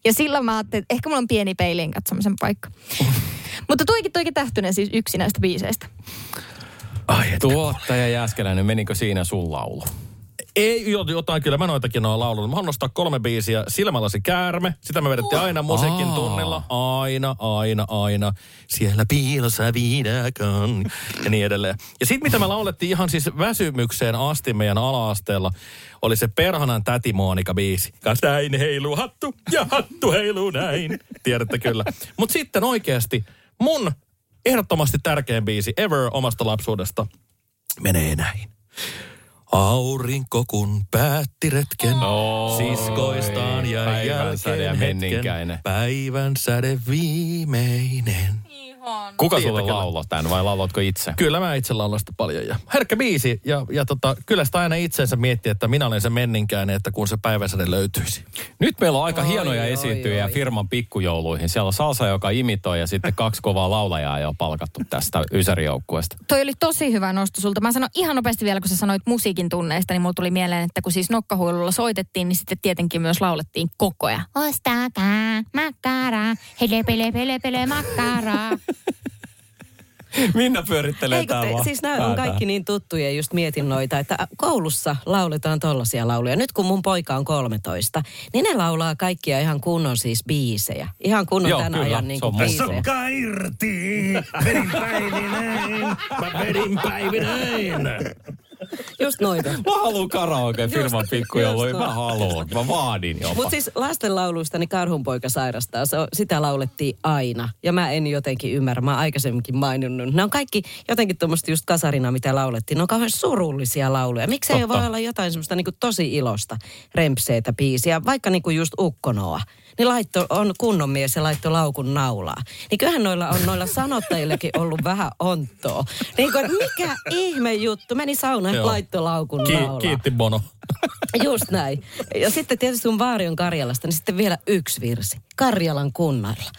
Ja silloin mä ajattelin, että ehkä mulla on pieni peiliin katsomisen paikka. Mutta tuikin toikin tähtynen siis yksi näistä biiseistä. Ai, Tuottaja Jääskeläinen, menikö siinä sun laulu? Ei, jo- jotain kyllä, mä noitakin oon laulunut. Mä haluan nostaa kolme biisiä. Silmälasi käärme, sitä me vedettiin aina musiikin tunnilla. Aina, aina, aina. Siellä piilossa viidakon ja niin edelleen. Ja sitten mitä me laulettiin ihan siis väsymykseen asti meidän ala-asteella, oli se Perhanan täti Monika biisi. Kas näin heiluu hattu ja hattu heiluu näin. Tiedätte kyllä. Mutta sitten oikeasti mun ehdottomasti tärkein biisi ever omasta lapsuudesta menee näin. Aurinko kun päätti retken Oi, siskoistaan ja jälkeen hetken. Päivän säde viimeinen. Kuka sulle lauloi tämän vai laulatko itse? Kyllä mä itse laulan sitä paljon. Ja herkkä biisi. Ja, ja tota, kyllä sitä aina itsensä miettii, että minä olen se menninkäinen, että kun se päiväsäde löytyisi. Nyt meillä on aika Oi, hienoja oi, esiintyjiä oi. firman pikkujouluihin. Siellä on Salsa, joka imitoi ja sitten kaksi kovaa laulajaa jo palkattu tästä Ysärijoukkueesta. Toi oli tosi hyvä nosto sulta. Mä sanon ihan nopeasti vielä, kun sä sanoit musiikin tunneista, niin mulla tuli mieleen, että kun siis nokkahuilulla soitettiin, niin sitten tietenkin myös laulettiin koko ajan. Ostakaa makkaraa, hele pele pele pele makkaraa. Minna pyörittelee Eikö te, täällä siis nämä on kaikki niin tuttuja, just mietin noita, että koulussa lauletaan tollaisia lauluja. Nyt kun mun poika on 13, niin ne laulaa kaikkia ihan kunnon siis biisejä. Ihan kunnon Joo, tämän kyllä, ajan niin se on kuin biisejä. Sokka irti, vedin päivinäin, mä vedin päivinäin. Just noita. Mä haluun karaoke firman just Mä noin. haluun. Mä vaadin jopa. Mutta siis lastenlauluista niin Karhunpoika sairastaa, se on, sitä laulettiin aina. Ja mä en jotenkin ymmärrä, mä oon aikaisemminkin maininnut. Ne on kaikki jotenkin tuommoista just kasarina, mitä laulettiin. Ne on kauhean surullisia lauluja. Miksei Totta. voi olla jotain semmoista niinku tosi ilosta, rempseitä biisiä, vaikka niinku just Ukkonoa. Niin laitto on kunnon mies ja laitto laukun naulaa. Niin kyllähän noilla on noilla sanottajillakin ollut vähän onttoa. Niin kuin, mikä ihme juttu. Meni saunaan, Joo. laitto laukun Ki- naulaa. kiitti Bono. Just näin. Ja sitten tietysti kun Vaari on Karjalasta, niin sitten vielä yksi virsi. Karjalan kunnalla.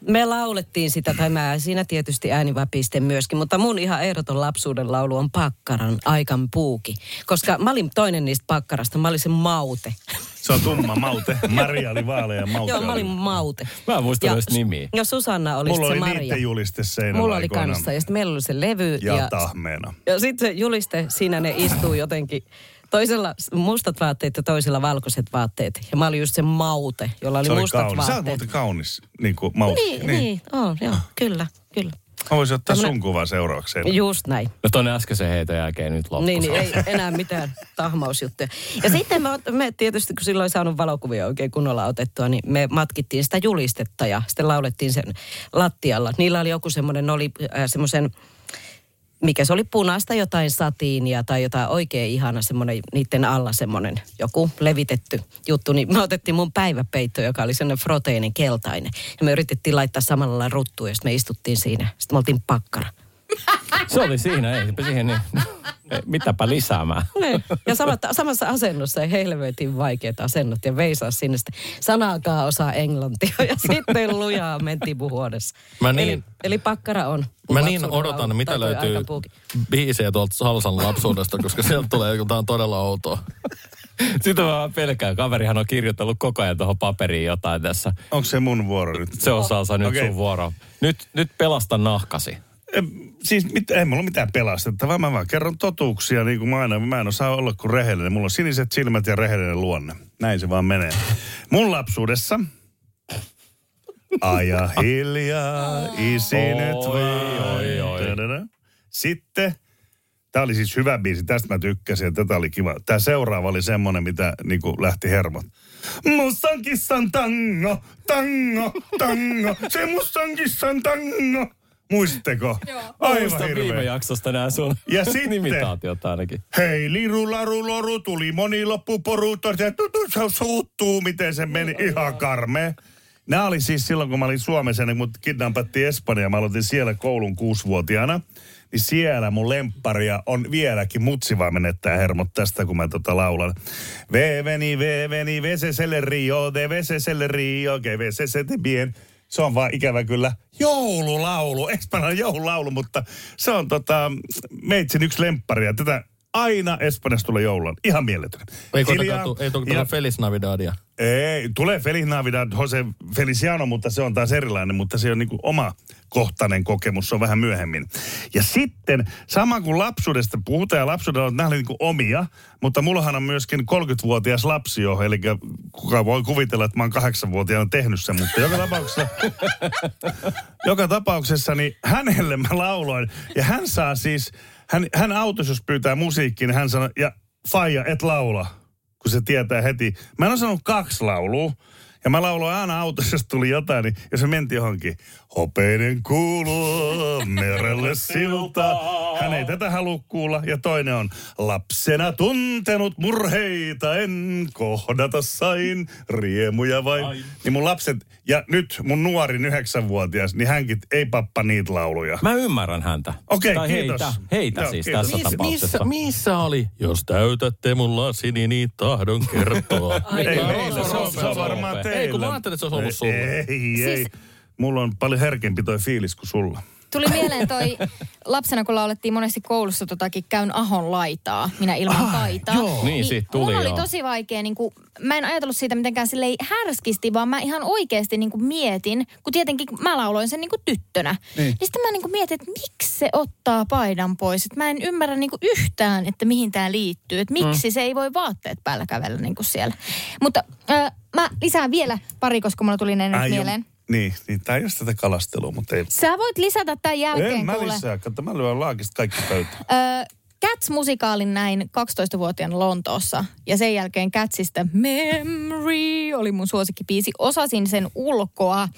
Me laulettiin sitä, tai mä siinä tietysti ääniväpiste myöskin, mutta mun ihan ehdoton lapsuuden laulu on Pakkaran Aikan puuki. Koska mä olin toinen niistä Pakkarasta, mä olin se Maute. Se on tumma maute. Maria oli vaalea ja maute Joo, mä oli. olin Maute. Mä en muista edes nimiä. Ja Susanna oli Mulla se oli Maria. juliste seinällä Mulla oli kanssa, ja sitten meillä oli se levy. Ja, ja tahmeena. ja sitten se juliste, siinä ne istuu jotenkin toisella mustat vaatteet ja toisella valkoiset vaatteet. Ja mä olin just se maute, jolla oli Se oli mustat kaunis. Sä oot vaatteet. muuten kaunis, niin kuin maute. Niin, niin, niin on, joo, kyllä, kyllä. Mä voisin ottaa Tämmönen- sun kuvan seuraavaksi. Just näin. No tonne äskeisen heiton jälkeen nyt loppu. Niin, niin ei enää mitään tahmausjuttuja. Ja sitten me, me tietysti, kun silloin ei saanut valokuvia oikein kunnolla otettua, niin me matkittiin sitä julistetta ja sitten laulettiin sen lattialla. Niillä oli joku semmoinen, ne oli äh, semmoisen, mikä se oli punaista jotain satiinia tai jotain oikein ihana semmoinen, niiden alla semmoinen joku levitetty juttu. Niin me otettiin mun päiväpeitto, joka oli semmoinen froteiinin keltainen. Ja me yritettiin laittaa samalla lailla ruttuun ja sitten me istuttiin siinä. Sitten me oltiin pakkara. Se oli siinä, ei siihen niin. Ei, Mitäpä lisäämään. Niin. Ja samat, samassa asennossa ja helvetin vaikeat asennot ja veisaa sinne sitten sanaakaan osaa englantia ja sitten lujaa mentipuhuodessa. Mä eli, niin- eli pakkara on. Mä niin odotan, on, mitä löytyy biisejä tuolta Salsan lapsuudesta, koska sieltä tulee jotain todella outoa. Sitä mä vaan pelkään. Kaverihan on kirjoitellut koko ajan tuohon paperiin jotain tässä. Onko se mun vuoro nyt? Se on Salsa nyt Okei. sun vuoro. Nyt, nyt pelasta nahkasi. Siis mit, ei mulla mitään pelastettavaa, mä vaan kerron totuuksia niin kuin mä aina. Mä en osaa olla kuin rehellinen. Mulla on siniset silmät ja rehellinen luonne. Näin se vaan menee. Mun lapsuudessa Aja hiljaa, isi nyt Oi, vaan. oi, oi. Sitten, tämä oli siis hyvä biisi, tästä mä tykkäsin ja tätä oli kiva. Tämä seuraava oli semmonen, mitä niin kuin lähti hermot. Mustan kissan tango, tango, tango, se mustan kissan tango. Muistatteko? Aivan Muistan viime hirveä. jaksosta nämä sun Ja sitten- imitaatiot ainakin. Hei, liru, laru, loru, tuli moni loppuporu, se suuttuu, miten se meni, ihan karme. Nämä oli siis silloin, kun mä olin Suomessa, niin mut kidnappattiin Espanja, mä aloitin siellä koulun kuusivuotiaana. Niin siellä mun lempparia on vieläkin, mutsi vaan menettää hermot tästä, kun mä tota laulan. Veveni, veveni, veseselle rio, de veseselle rio, que vesesete bien. Se on vaan ikävä kyllä joululaulu, espanjalainen joululaulu, mutta se on tota, meitsin yksi lemppari ja tätä aina Espanjassa tulee joulun. Ihan mieletön. Ei Hiljaa- ei toki ja- Feliz Navidadia. ei, tulee Feliz Navidad, Jose Feliciano, mutta se on taas erilainen, mutta se on niin kuin oma kohtainen kokemus, se on vähän myöhemmin. Ja sitten, sama kuin lapsuudesta puhutaan, ja lapsuudella on nähdä niin kuin omia, mutta mullahan on myöskin 30-vuotias lapsi jo, eli kuka voi kuvitella, että mä oon kahdeksanvuotiaana tehnyt sen, mutta joka tapauksessa, joka tapauksessa niin hänelle mä lauloin, ja hän saa siis, hän, hän autossa, jos pyytää musiikkia, niin hän sanoo, ja Faija, et laula kun se tietää heti. Mä en ole sanonut kaksi laulua. Ja mä lauloin aina autossa, jos tuli jotain, niin jos se menti johonkin. Hopeinen kuuluu merelle silta. Hän ei tätä halua kuulla. Ja toinen on, lapsena tuntenut murheita en kohdata sain, riemuja vain. Niin mun lapset, ja nyt mun nuorin yhdeksänvuotias, niin hänkin ei pappa niitä lauluja. Mä ymmärrän häntä. Okei, tai kiitos. Heitä, heitä Joo, siis kiitos. tässä Miss- tapauksessa. Missä, missä oli? Jos täytätte mun lasini, niin tahdon kertoa. Ei, Tämä meillä, se on, se on Roope. varmaan Ei, teillä. Ei, kun mä ajattelin, että se olisi ollut sulla. Ei, ei. Siis- Mulla on paljon herkempi toi fiilis kuin sulla. Tuli mieleen toi lapsena, kun laulettiin monesti koulussa totakin käyn ahon laitaa, minä ilman paitaa. Niin, siitä tuli, oli joo. tosi vaikea, niin kuin, mä en ajatellut siitä mitenkään silleen härskisti, vaan mä ihan oikeasti niin kuin mietin, kun tietenkin mä lauloin sen niin kuin tyttönä. Niin. niin sitten mä niin kuin mietin, että miksi se ottaa paidan pois. Että mä en ymmärrä niin kuin yhtään, että mihin tämä liittyy. Että miksi mm. se ei voi vaatteet päällä kävellä niin kuin siellä. Mutta äh, mä lisään vielä pari, koska mulla tuli ne nyt Ai, mieleen. jo- Niin, niin tää ei ole sitä kalastelua, mutta ei. Sä voit lisätä tämän jälkeen, En mä kuule. lisää, kato mä lyön laakista kaikki pöytään. Ö, Cats-musikaalin näin 12-vuotiaana Lontoossa. Ja sen jälkeen Catsista Memory oli mun suosikkipiisi. Osasin sen ulkoa.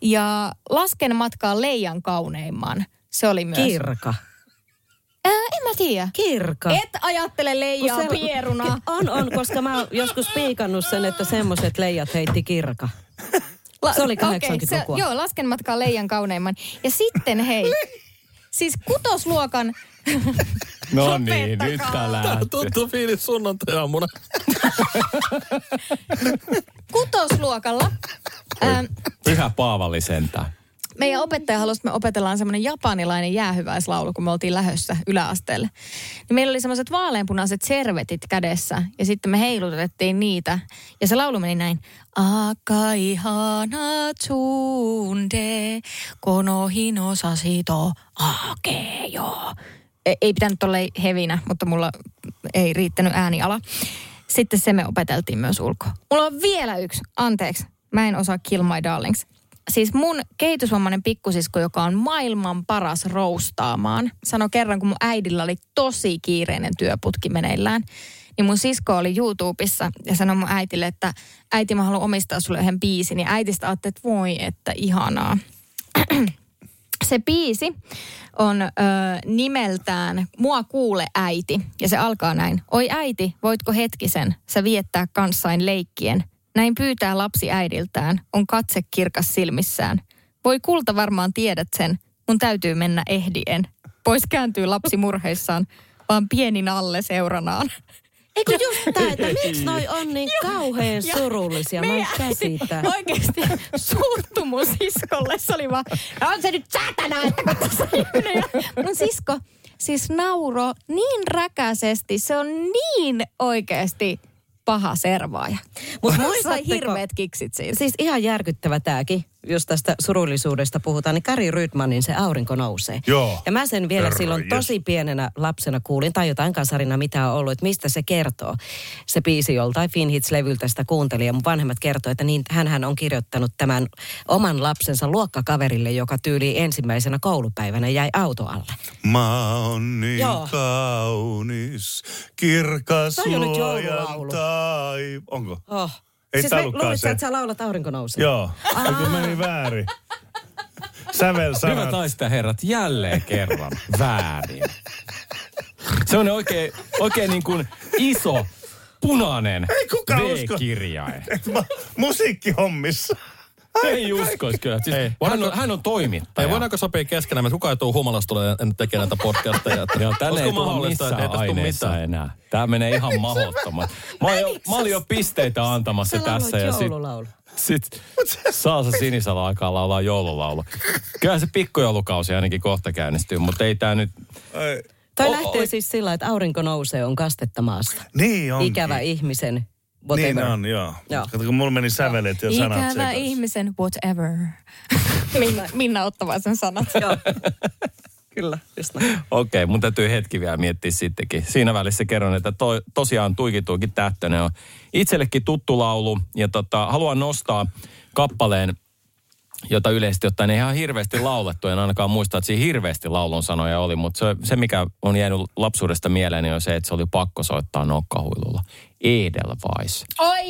Ja Lasken matkaa leijan kauneimman. Se oli myös. Kirka. Ää, en mä tiedä. Kirka. Et ajattele leijaa se- pieruna. On, on, koska mä oon joskus piikannut sen, että semmoiset leijat heitti kirka. La- Se oli okei, 80-lukua. joo, lasken matkaa leijan kauneimman. Ja sitten hei, siis kutosluokan... No niin, nyt tää Tää lähtee. on tuttu fiilis sunnuntai-aamuna. Kutosluokalla Pyhä Paavali sentään. Meidän opettaja halusi, että me opetellaan semmoinen japanilainen jäähyväislaulu, kun me oltiin lähössä yläasteelle. Niin meillä oli semmoiset vaaleanpunaiset servetit kädessä ja sitten me heilutettiin niitä. Ja se laulu meni näin. Akaihana tsunde, kono hino sasito akejo. Ei, ei pitänyt olla hevinä, mutta mulla ei riittänyt ääniala. Sitten se me opeteltiin myös ulkoa. Mulla on vielä yksi, anteeksi, mä en osaa Kill My Darlings. Siis mun kehitysvammainen pikkusisko, joka on maailman paras roustaamaan, sanoi kerran, kun mun äidillä oli tosi kiireinen työputki meneillään, niin mun sisko oli YouTubessa ja sanoi mun äitille, että äiti mä haluan omistaa sulle yhden biisin. Ja äitistä ajatteli, että voi, että ihanaa. Se biisi on ö, nimeltään Mua kuule äiti ja se alkaa näin. Oi äiti, voitko hetkisen sä viettää kanssain leikkien? Näin pyytää lapsi äidiltään, on katse kirkas silmissään. Voi kulta varmaan tiedät sen, mun täytyy mennä ehdien. Pois kääntyy lapsi murheissaan, vaan pienin alle seuranaan. Eikö just tää, että miksi noi on niin kauhean Ja surullisia? Mä en käsitä. Oikeasti suuttu mun siskolle. Se oli vaan, on se nyt saatana, että kun tässä on ihminen. Ja Mun sisko siis nauro niin räkäisesti. Se on niin oikeasti paha servaaja. Mut Sai muistatteko- hirveät kiksit siitä. Siis ihan järkyttävä tääkin, jos tästä surullisuudesta puhutaan, niin Kari Rydmanin se aurinko nousee. Joo. Ja mä sen vielä Herra silloin jes. tosi pienenä lapsena kuulin, tai jotain kasarina mitä on ollut, että mistä se kertoo. Se biisi joltain Finhits-levyltä sitä kuuntelin, ja mun vanhemmat kertoi, että niin, hänhän on kirjoittanut tämän oman lapsensa luokkakaverille, joka tyyli ensimmäisenä koulupäivänä jäi auto alle. Maa on niin Joo. kaunis, kirkas luojan joululaulu. tai... Onko? Oh. Ei siis me luulit, se. että sä laulat aurinko nousee. Joo, Eikö meni väärin. sävelsanat. Hyvät naiset ja herrat, jälleen kerran väärin. Se on oikein, oikein niin kuin iso, punainen Ei kukaan usko. V-kirjain. Et mä- Musiikkihommissa. Ei uskoisi kyllä. Siis Ei. hän, on, hän on toimittaja. Ei voidaanko sopia keskenään, että kukaan ei tule humalasta tulee en tekee näitä podcasteja. Että Joo, tänne ei tule että missään ei tule aineessa mitään? enää. Tämä menee ihan mahdottoman. Mä, oon jo, mä olin jo pisteitä antamassa Sä tässä. Ja sit, joululaulu. sit Saasa Sinisalo aikaa laulaa joululaulu. Kyllä se pikkujoulukausi ainakin kohta käynnistyy, mutta ei tämä nyt... Ai, Toi O- lähtee o- siis sillä, että aurinko nousee, on kastetta maasta. Niin onkin. Ikävä ihmisen, whatever. Niin on, joo. Joo. Kato, kun mulla meni sävelet ja sanat Ikävä sekaisin. ihmisen whatever. Minna, Minna ottava sen sanat. Joo. Kyllä, just näin. Okei, mun täytyy hetki vielä miettiä sittenkin. Siinä välissä kerron, että to, tosiaan Tuiki Tuiki Tähtönen on itsellekin tuttu laulu. Ja tota, haluan nostaa kappaleen, jota yleisesti ottaen ei ihan hirveästi laulettu. En ainakaan muista, että siinä hirveästi laulun sanoja oli. Mutta se, se, mikä on jäänyt lapsuudesta mieleen, on se, että se oli pakko soittaa nokkahuilulla. Edelweiss. Oi!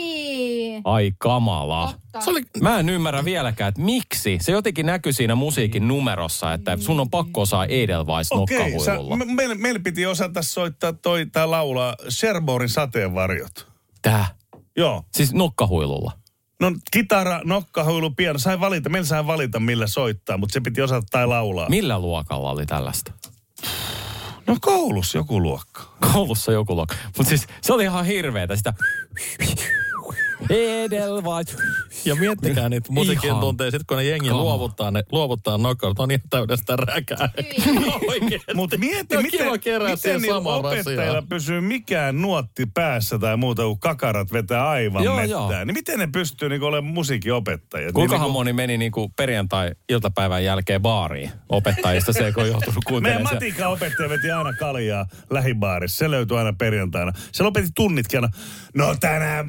Ai kamala. Se oli, Mä en ymmärrä vieläkään, että miksi. Se jotenkin näkyy siinä musiikin numerossa, että sun on pakko osaa Edelweiss Okei, sä, nokkahuilulla. me, meillä, meillä piti osata soittaa toi, tää laulaa Sherborin sateenvarjot. Tää. Joo. Siis nokkahuilulla. No kitara, nokkahuilu, piano. Sai valita, meillä sai valita millä soittaa, mutta se piti osata tai laulaa. Millä luokalla oli tällaista? No koulussa joku luokka. Koulussa joku luokka. Mutta siis se oli ihan hirveetä sitä... Edelweiss. ja miettikää niitä musiikin tunteja, sitten kun ne jengi kama. luovuttaa ne, luovuttaa knockout, on ihan täydestä räkää. Mutta mieti, Ne on miten, miten niillä opettajilla rasiaan. pysyy mikään nuotti päässä tai muuta, kun kakarat vetää aivan Joo, mettään. joo. Niin miten ne pystyy niin olemaan musiikinopettajia? Kuinkahan niin, moni meni niinku perjantai-iltapäivän jälkeen baariin opettajista se, kun on joutunut Meidän kuuntelemaan. se- matikan opettaja veti aina kaljaa lähibaarissa. Se löytyi aina perjantaina. Se lopetti tunnitkin aina. No tänään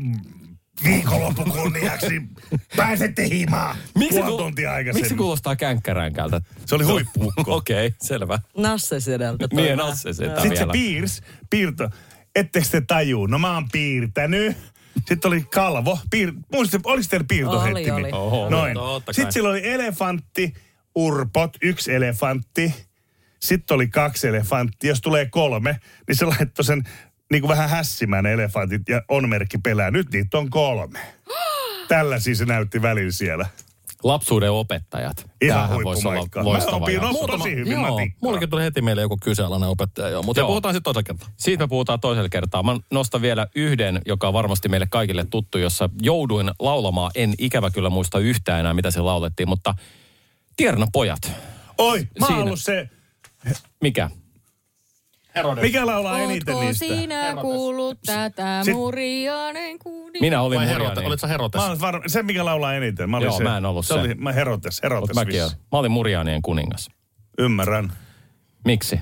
viikonloppu kunniaksi pääsette himaan Miksi, puoli ku- tuntia aikaisemmin. miksi kuulostaa känkkäränkältä? Se oli huippuukko. Okei, okay, selvä. Nasse sedältä. toi Niin, vähän. Nasse sedältä. Joo. Sitten se vielä. piirsi, piirto. Ettekö te tajuu? No mä oon piirtänyt. Sitten oli kalvo. Piir... Muistatte, oliko teillä piirtohettimi? Oli, oli. Oho. Noin. Kai. Sitten sillä oli elefantti, urpot, yksi elefantti. Sitten oli kaksi elefanttia. Jos tulee kolme, niin se laittoi sen niin kuin vähän hässimään elefantit ja on merkki pelää. Nyt niitä on kolme. Tällaisia se näytti välillä siellä. Lapsuuden opettajat. Ihan Tämähän voisi olla. Mä loistava opin jakso. no, tosi hyvin Joo. Mullakin tuli heti meille joku kyseenalainen opettaja, joo. Mutta Joo. puhutaan sitten toisella kertaa. Siitä me puhutaan toisella kertaa. Mä nostan vielä yhden, joka on varmasti meille kaikille tuttu, jossa jouduin laulamaan. En ikävä kyllä muista yhtään enää, mitä se laulettiin, mutta Tierna pojat. Oi, mä oon ollut se, Mikä? Mikä laulaa eniten Ootko niistä? sinä kuullut tätä Sit- murjaanen kuningas? Minä olin Vai Murjaani. herote, olit sä herotes? Mä olen varma, se mikä laulaa eniten. Mä olin Joo, se, mä en ollut se. Oli, mä herotes, herotes mäkin. Mä olin Murjaanien kuningas. Ymmärrän. Miksi?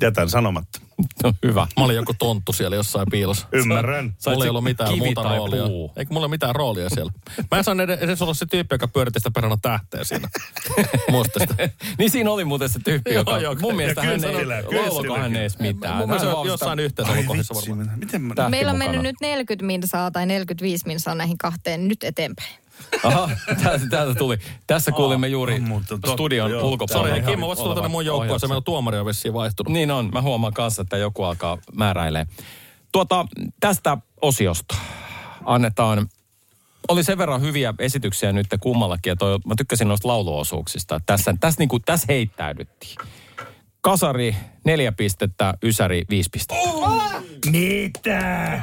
Jätän sanomatta. No hyvä. Mä olin joku tonttu siellä jossain piilossa. Ymmärrän. Sait mulla ei ollut mitään muuta roolia. puu? Eikö mulla ole mitään roolia siellä? Mä en saanut edes, edes olla se tyyppi, joka pyöritti sitä perhana tähteä siinä. Muista sitä. niin siinä oli muuten se tyyppi, Joo, joka joo, mun ja mielestä hän ei, laulako hän edes mitään. Mun mielestä on jossain kohdissa vitsi, varmaan. miten mä... Tähti Meillä on mennyt nyt 40 minsaa tai 45 minsaa näihin kahteen nyt eteenpäin. Aha, täältä, täältä tuli. Tässä kuulimme juuri on muuten totta, studion joo. Sori, ulkopuolella. hei Kimmo, voitko tulla tänne mun joukkoon? Se meidän tuomari on vissiin vaihtunut. Niin on, mä huomaan kanssa, että joku alkaa määräilee. Tuota, tästä osiosta annetaan, oli sen verran hyviä esityksiä nyt kummallakin, ja toi, mä tykkäsin noista lauluosuuksista. Tässä, tässä, niin kuin, tässä heittäydyttiin. Kasari neljä pistettä, Ysäri viisi pistettä. Mitä?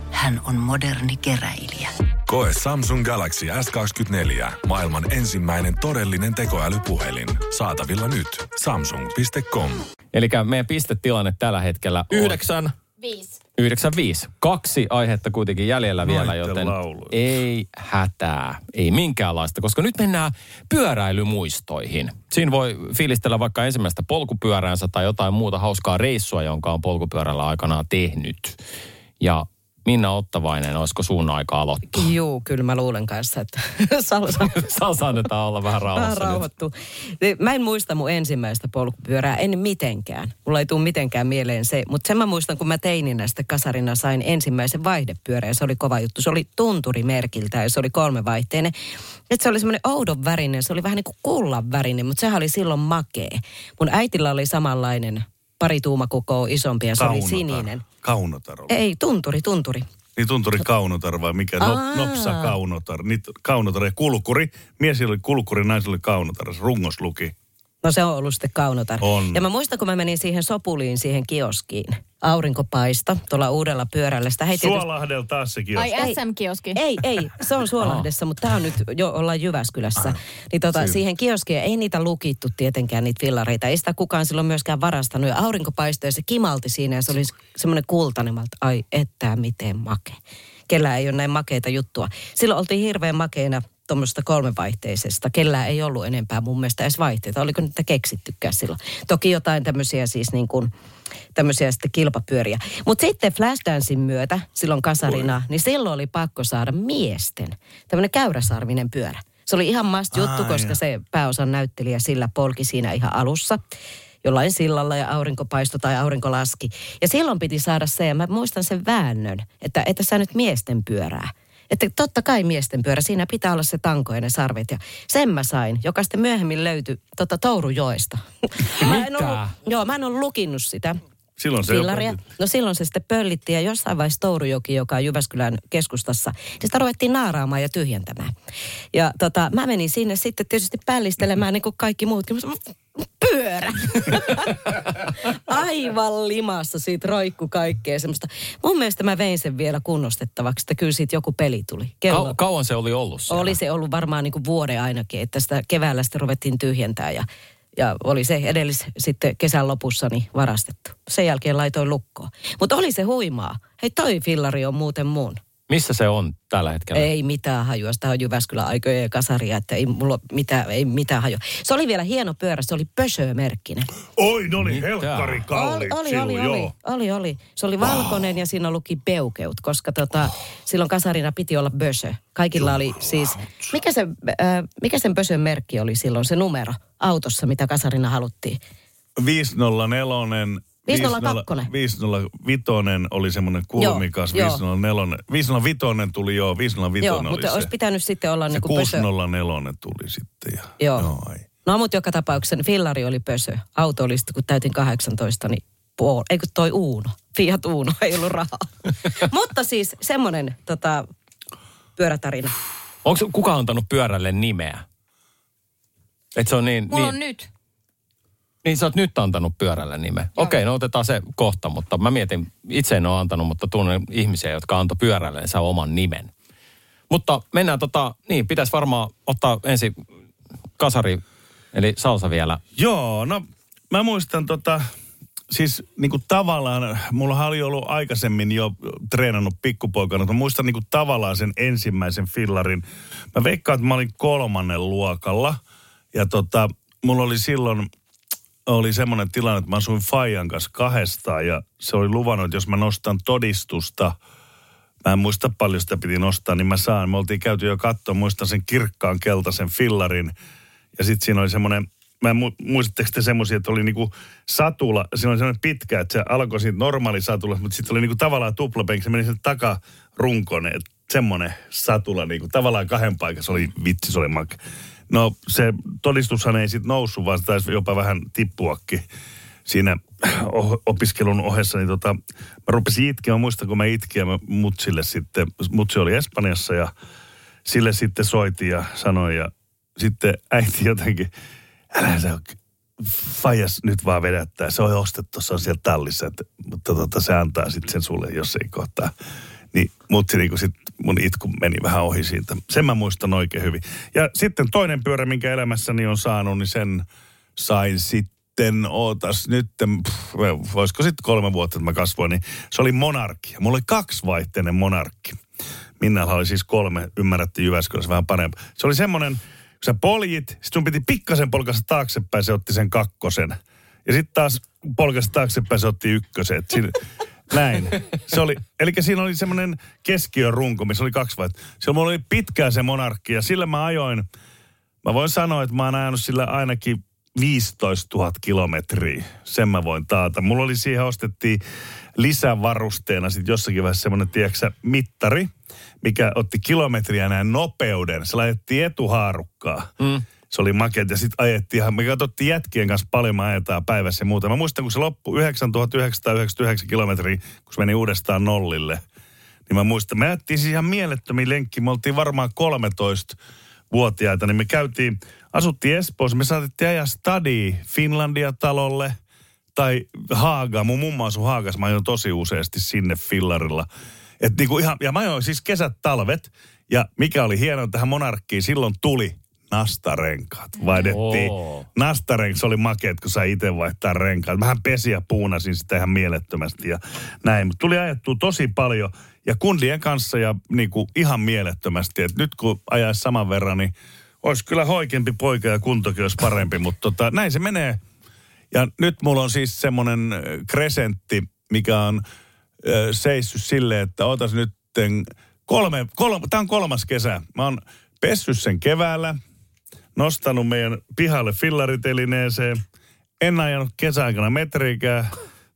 Hän on moderni keräilijä. Koe Samsung Galaxy S24. Maailman ensimmäinen todellinen tekoälypuhelin. Saatavilla nyt. Samsung.com. Eli meidän pistetilanne tällä hetkellä on Yhdeksän. 95. Kaksi aihetta kuitenkin jäljellä vielä, Noitten joten lauluja. ei hätää, ei minkäänlaista, koska nyt mennään pyöräilymuistoihin. Siinä voi fiilistellä vaikka ensimmäistä polkupyöräänsä tai jotain muuta hauskaa reissua, jonka on polkupyörällä aikanaan tehnyt. Ja Minna Ottavainen, olisiko sun aika aloittaa? Juu, kyllä mä luulen kanssa, että salsa Salsa annetaan olla vähän rauhassa vähän nyt. Mä en muista mun ensimmäistä polkupyörää, en mitenkään. Mulla ei tule mitenkään mieleen se, mutta sen mä muistan, kun mä teininä sitten kasarina sain ensimmäisen vaihdepyörän ja se oli kova juttu. Se oli tunturimerkiltä ja se oli kolmevaihteinen. Et se oli semmoinen oudon värinen, se oli vähän niin kuin kullan värinen, mutta sehän oli silloin makee. Mun äitillä oli samanlainen pari tuumakokoa isompi ja se oli sininen. Kaunotar oli. Ei, tunturi, tunturi. Niin tunturi kaunotar vai mikä? No, nopsa kaunotar. Niitä kaunotar ja kulkuri. Mies oli kulkuri, naisella oli kaunotar. Se Rungos luki. No se on ollut sitten kaunotar. On. Ja mä muistan, kun mä menin siihen sopuliin, siihen kioskiin. Aurinko paista tuolla uudella pyörällä. Sitä hei tietysti- Suolahdella taas sekin Ai Ei. SM-kioski. Ei, ei, se on Suolahdessa, mutta tämä on nyt jo ollaan Jyväskylässä. Niin tota, siihen kioskiin ei niitä lukittu tietenkään niitä fillareita. Ei sitä kukaan silloin myöskään varastanut. Ja aurinko paistoi ja se kimalti siinä ja se oli semmoinen kultainen. Ai että miten make. Kellään ei ole näin makeita juttua. Silloin oltiin hirveän makeina tuommoista kolmevaihteisesta. Kellään ei ollut enempää mun mielestä edes vaihteita. Oliko niitä keksittykään silloin? Toki jotain tämmöisiä siis niin kuin, tämmöisiä sitten kilpapyöriä. Mutta sitten Flashdancein myötä, silloin kasarina, niin silloin oli pakko saada miesten tämmöinen käyräsarvinen pyörä. Se oli ihan must juttu, Ai, koska ja. se pääosan näyttelijä sillä polki siinä ihan alussa jollain sillalla ja aurinko paistoi tai aurinko laski. Ja silloin piti saada se, ja mä muistan sen väännön, että että sä nyt miesten pyörää. Että totta kai miesten pyörä, siinä pitää olla se tanko ja ne sarvet. Ja sen mä sain, joka sitten myöhemmin löytyi tota Tourujoesta. mä en ollut, joo, mä en ollut lukinnut sitä. Silloin se pöllitti. No silloin se sitten pöllitti ja jossain vaiheessa Tourujoki, joka on Jyväskylän keskustassa, niin sitä ruvettiin naaraamaan ja tyhjentämään. Ja tota, mä menin sinne sitten tietysti pällistelemään niin kuin kaikki muutkin. Mä sanoin, pyörä. Aivan limassa siitä roikku kaikkea semmoista. Mun mielestä mä vein sen vielä kunnostettavaksi, että kyllä siitä joku peli tuli. Kello, Kau- kauan se oli ollut siellä? oli se ollut varmaan niin kuin vuoden ainakin, että sitä keväällä sitten ruvettiin tyhjentää ja, ja oli se edellis sitten kesän lopussa niin varastettu. Sen jälkeen laitoin lukkoon. Mutta oli se huimaa. Hei toi fillari on muuten mun. Missä se on tällä hetkellä? Ei mitään hajua. Sitä on Jyväskylän aikoja ja kasaria, että ei mulla mitään, ei mitään hajua. Se oli vielä hieno pyörä, se oli Peugeot-merkkinen. Oi, ne oli Mitä? helkkari Oli, oli, silloin, oli, oli, joo. oli, oli. Se oli valkoinen ja siinä luki peukeut, koska tota, silloin kasarina piti olla Bösö. Kaikilla oli siis, mikä, se, äh, mikä sen Bösön merkki oli silloin, se numero autossa, mitä kasarina haluttiin? 504. 502. 505 oli semmoinen kulmikas. Joo, 504. 505 tuli joo, 505 Joo, oli mutta se. olisi pitänyt sitten olla se niin kuin Pösö. 604 tuli sitten. Ja, Joo. ai. No mutta joka tapauksessa fillari oli Pösö. Auto oli sitten, kun täytin 18, niin puol... Eikö toi Uuno? Fiat Uuno, ei ollut rahaa. mutta siis semmoinen tota, pyörätarina. Onko kuka antanut pyörälle nimeä? Et se on niin, Mulla niin, on nyt. Niin sä oot nyt antanut pyörälle nimeä. Okei, no otetaan se kohta, mutta mä mietin, itse en ole antanut, mutta tunnen ihmisiä, jotka antoi pyörällensä oman nimen. Mutta mennään tota, niin, pitäisi varmaan ottaa ensin kasari, eli salsa vielä. Joo, no mä muistan tota, siis niinku tavallaan, mulla oli ollut aikaisemmin jo treenannut pikkupoikana, mutta muistan niinku tavallaan sen ensimmäisen fillarin. Mä veikkaan, että mä olin kolmannen luokalla ja tota, mulla oli silloin, oli semmoinen tilanne, että mä asuin Fajan kanssa kahdestaan ja se oli luvannut, että jos mä nostan todistusta, mä en muista paljon sitä piti nostaa, niin mä saan. Me oltiin käyty jo katsoa, muistan sen kirkkaan keltaisen fillarin. Ja sitten siinä oli semmoinen, mä en mu- te semmoisia, että oli niinku satula, siinä oli semmoinen pitkä, että se alkoi siitä normaali satula, mutta sitten oli niinku tavallaan tuplapenki, se meni sen takarunkoon, että semmoinen satula niinku tavallaan kahden paikassa oli vitsi, se oli make. No se todistushan ei sitten noussut, vaan se taisi jopa vähän tippuakin siinä opiskelun ohessa, niin tota, mä rupesin itkeä. Mä muistan, kun mä ja mä mutsille sitten, mutsi oli Espanjassa ja sille sitten soitin ja sanoin ja sitten äiti jotenkin, älä se fajas nyt vaan vedättää. Se on ostettu, se on siellä tallissa, että, mutta tota, se antaa sitten sen sulle, jos ei kohtaa. Niin mutsi niin sit mun itku meni vähän ohi siitä. Sen mä muistan oikein hyvin. Ja sitten toinen pyörä, minkä elämässäni on saanut, niin sen sain sitten, ootas nyt, voisiko sitten kolme vuotta, että mä kasvoin, niin se oli monarkki. Mulla oli kaksivaihteinen monarkki. Minnalla oli siis kolme, ymmärrätte Jyväskylässä vähän parempi. Se oli semmoinen, kun sä poljit, sit sun piti pikkasen polkasta taaksepäin, se otti sen kakkosen. Ja sitten taas polkasta taaksepäin, se otti ykkösen. Et siinä, Näin. Se oli, eli siinä oli semmoinen keskiön runko, missä oli kaksi vaihtoehtoa. Siellä mulla oli pitkään se monarkki ja sillä mä ajoin, mä voin sanoa, että mä oon ajanut sillä ainakin 15 000 kilometriä. Sen mä voin taata. Mulla oli siihen ostettiin lisävarusteena sitten jossakin vaiheessa semmoinen, tiedätkö mittari, mikä otti kilometriä näin nopeuden. Se laitettiin etuhaarukkaa. Mm. Se oli makeet ja sitten ajettiin ihan, me katsottiin jätkien kanssa paljon me ajetaan päivässä ja muuta. Mä muistan, kun se loppui 9999 kilometriä, kun se meni uudestaan nollille. Niin mä muistan, me ajettiin siis ihan mielettömiä lenkki. Me oltiin varmaan 13 vuotiaita, niin me käytiin, asuttiin Espoossa, me saatettiin ajaa stadi Finlandia-talolle tai Haaga. Mun mummo asui Haagas, mä ajoin tosi useasti sinne fillarilla. Et niinku ihan, ja mä ajoin siis kesät, talvet, ja mikä oli hienoa tähän monarkkiin, silloin tuli nastarenkaat. Vaihdettiin. Oo. Nastarenk, se oli makeet, kun sai itse vaihtaa renkaat. Vähän pesiä puunasin sitä ihan mielettömästi ja näin. Mutta tuli ajettua tosi paljon ja kundien kanssa ja niinku ihan mielettömästi. Et nyt kun ajaisi saman verran, niin olisi kyllä hoikempi poika ja kuntokin olisi parempi. Mutta tota, näin se menee. Ja nyt mulla on siis semmoinen kresentti, mikä on ö, seissyt silleen, että otas nyt kolme, kolme, tämä on kolmas kesä. Mä oon pessyt sen keväällä, nostanut meidän pihalle fillaritelineeseen, en ajanut kesäaikana metriikää,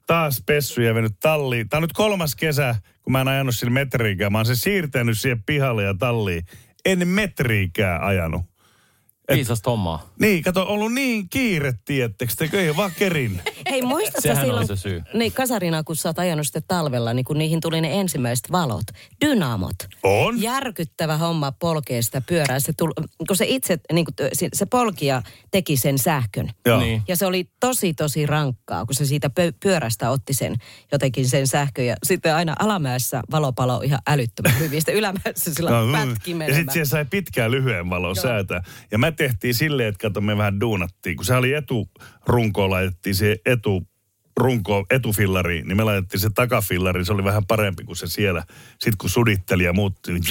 taas pessy ja mennyt talliin. Tämä on nyt kolmas kesä, kun mä en ajanut sillä metriikää. Mä oon se siirtänyt siihen pihalle ja talliin. En metriikää ajanut. Viisasta hommaa. Niin, kato, ollut niin kiire, tiettekö, te ei vaan kerin. Hei, muistatko Sehän oli silloin, se syy. niin Kasarina, kun sä oot ajanut sitten talvella, niin kun niihin tuli ne ensimmäiset valot, dynamot. On. Järkyttävä homma polkea sitä pyörää. Se tuli, kun se itse, niin kuin, se polkija teki sen sähkön. Joo. Niin. Ja se oli tosi, tosi rankkaa, kun se siitä pyörästä otti sen jotenkin sen sähkön. Ja sitten aina alamäessä valo palo ihan älyttömän hyvin. Sitten ylämäessä sillä No, mm. pätki ja menemään. sitten siihen sai pitkään lyhyen valon säätää. Ja me tehtiin silleen, että kato, me vähän duunattiin. Kun se oli eturunkoon, laitettiin se etu runko etufillari, niin me laitettiin se takafillari, se oli vähän parempi kuin se siellä. Sitten kun suditteli ja muutti, niin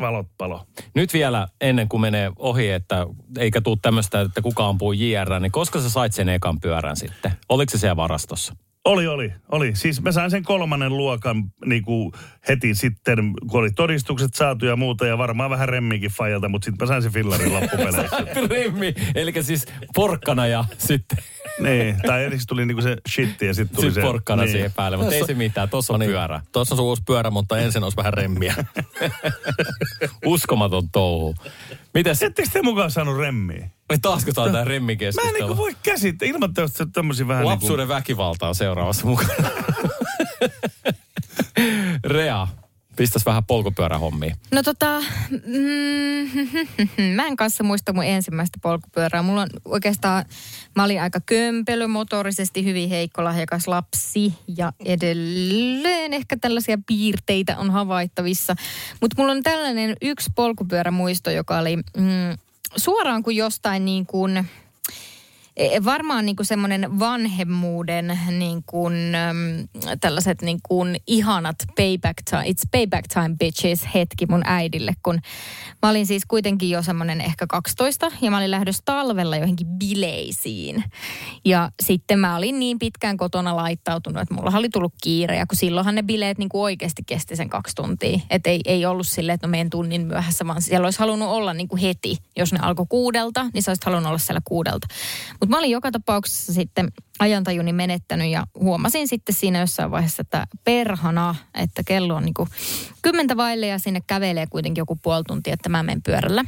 valot palo. Nyt vielä ennen kuin menee ohi, että eikä tule tämmöistä, että kuka ampuu JR, niin koska sä sait sen ekan pyörän sitten? Oliko se siellä varastossa? Oli, oli, oli. Siis mä sain sen kolmannen luokan niin kuin heti sitten, kun oli todistukset saatu ja muuta, ja varmaan vähän remminkin fajalta, mutta sitten mä sain sen fillarin loppupeleissä. Remmi, eli siis porkkana ja sitten niin, tai ensin tuli niinku se shitti ja sitten tuli sit se... porkkana niin. siihen päälle, mutta ei se mitään, tuossa on pyörä. Tuossa on sun uusi pyörä, mutta ensin olisi vähän remmiä. Uskomaton touhu. Mites, Ettekö te mukaan saanut remmiä? niin taasko tää tää Mä en remmikeskustelu? niinku voi käsittää, ilman että tämmöisiä vähän niinku... Lapsuuden väkivalta on seuraavassa mukana. Rea, pistäs vähän polkupyörähommia. No tota, mm, mä en kanssa muista mun ensimmäistä polkupyörää. Mulla on oikeastaan, mä olin aika kömpelö, motorisesti hyvin heikko lahjakas lapsi ja edelleen ehkä tällaisia piirteitä on havaittavissa. Mutta mulla on tällainen yksi polkupyörämuisto, joka oli mm, suoraan kuin jostain niin kuin varmaan niin semmoinen vanhemmuuden niin kuin, tällaiset niin kuin ihanat payback time, it's payback time bitches hetki mun äidille, kun mä olin siis kuitenkin jo semmoinen ehkä 12 ja mä olin lähdössä talvella johonkin bileisiin. Ja sitten mä olin niin pitkään kotona laittautunut, että mulla oli tullut kiire ja kun silloinhan ne bileet niin kuin oikeasti kesti sen kaksi tuntia. Että ei, ei ollut silleen, että no menen tunnin myöhässä, vaan siellä olisi halunnut olla niin kuin heti. Jos ne alkoi kuudelta, niin sä olisit halunnut olla siellä kuudelta. Mutta mä olin joka tapauksessa sitten ajantajuni menettänyt ja huomasin sitten siinä jossain vaiheessa, että perhana, että kello on niin kuin kymmentä vaille ja sinne kävelee kuitenkin joku puoli tuntia, että mä menen pyörällä.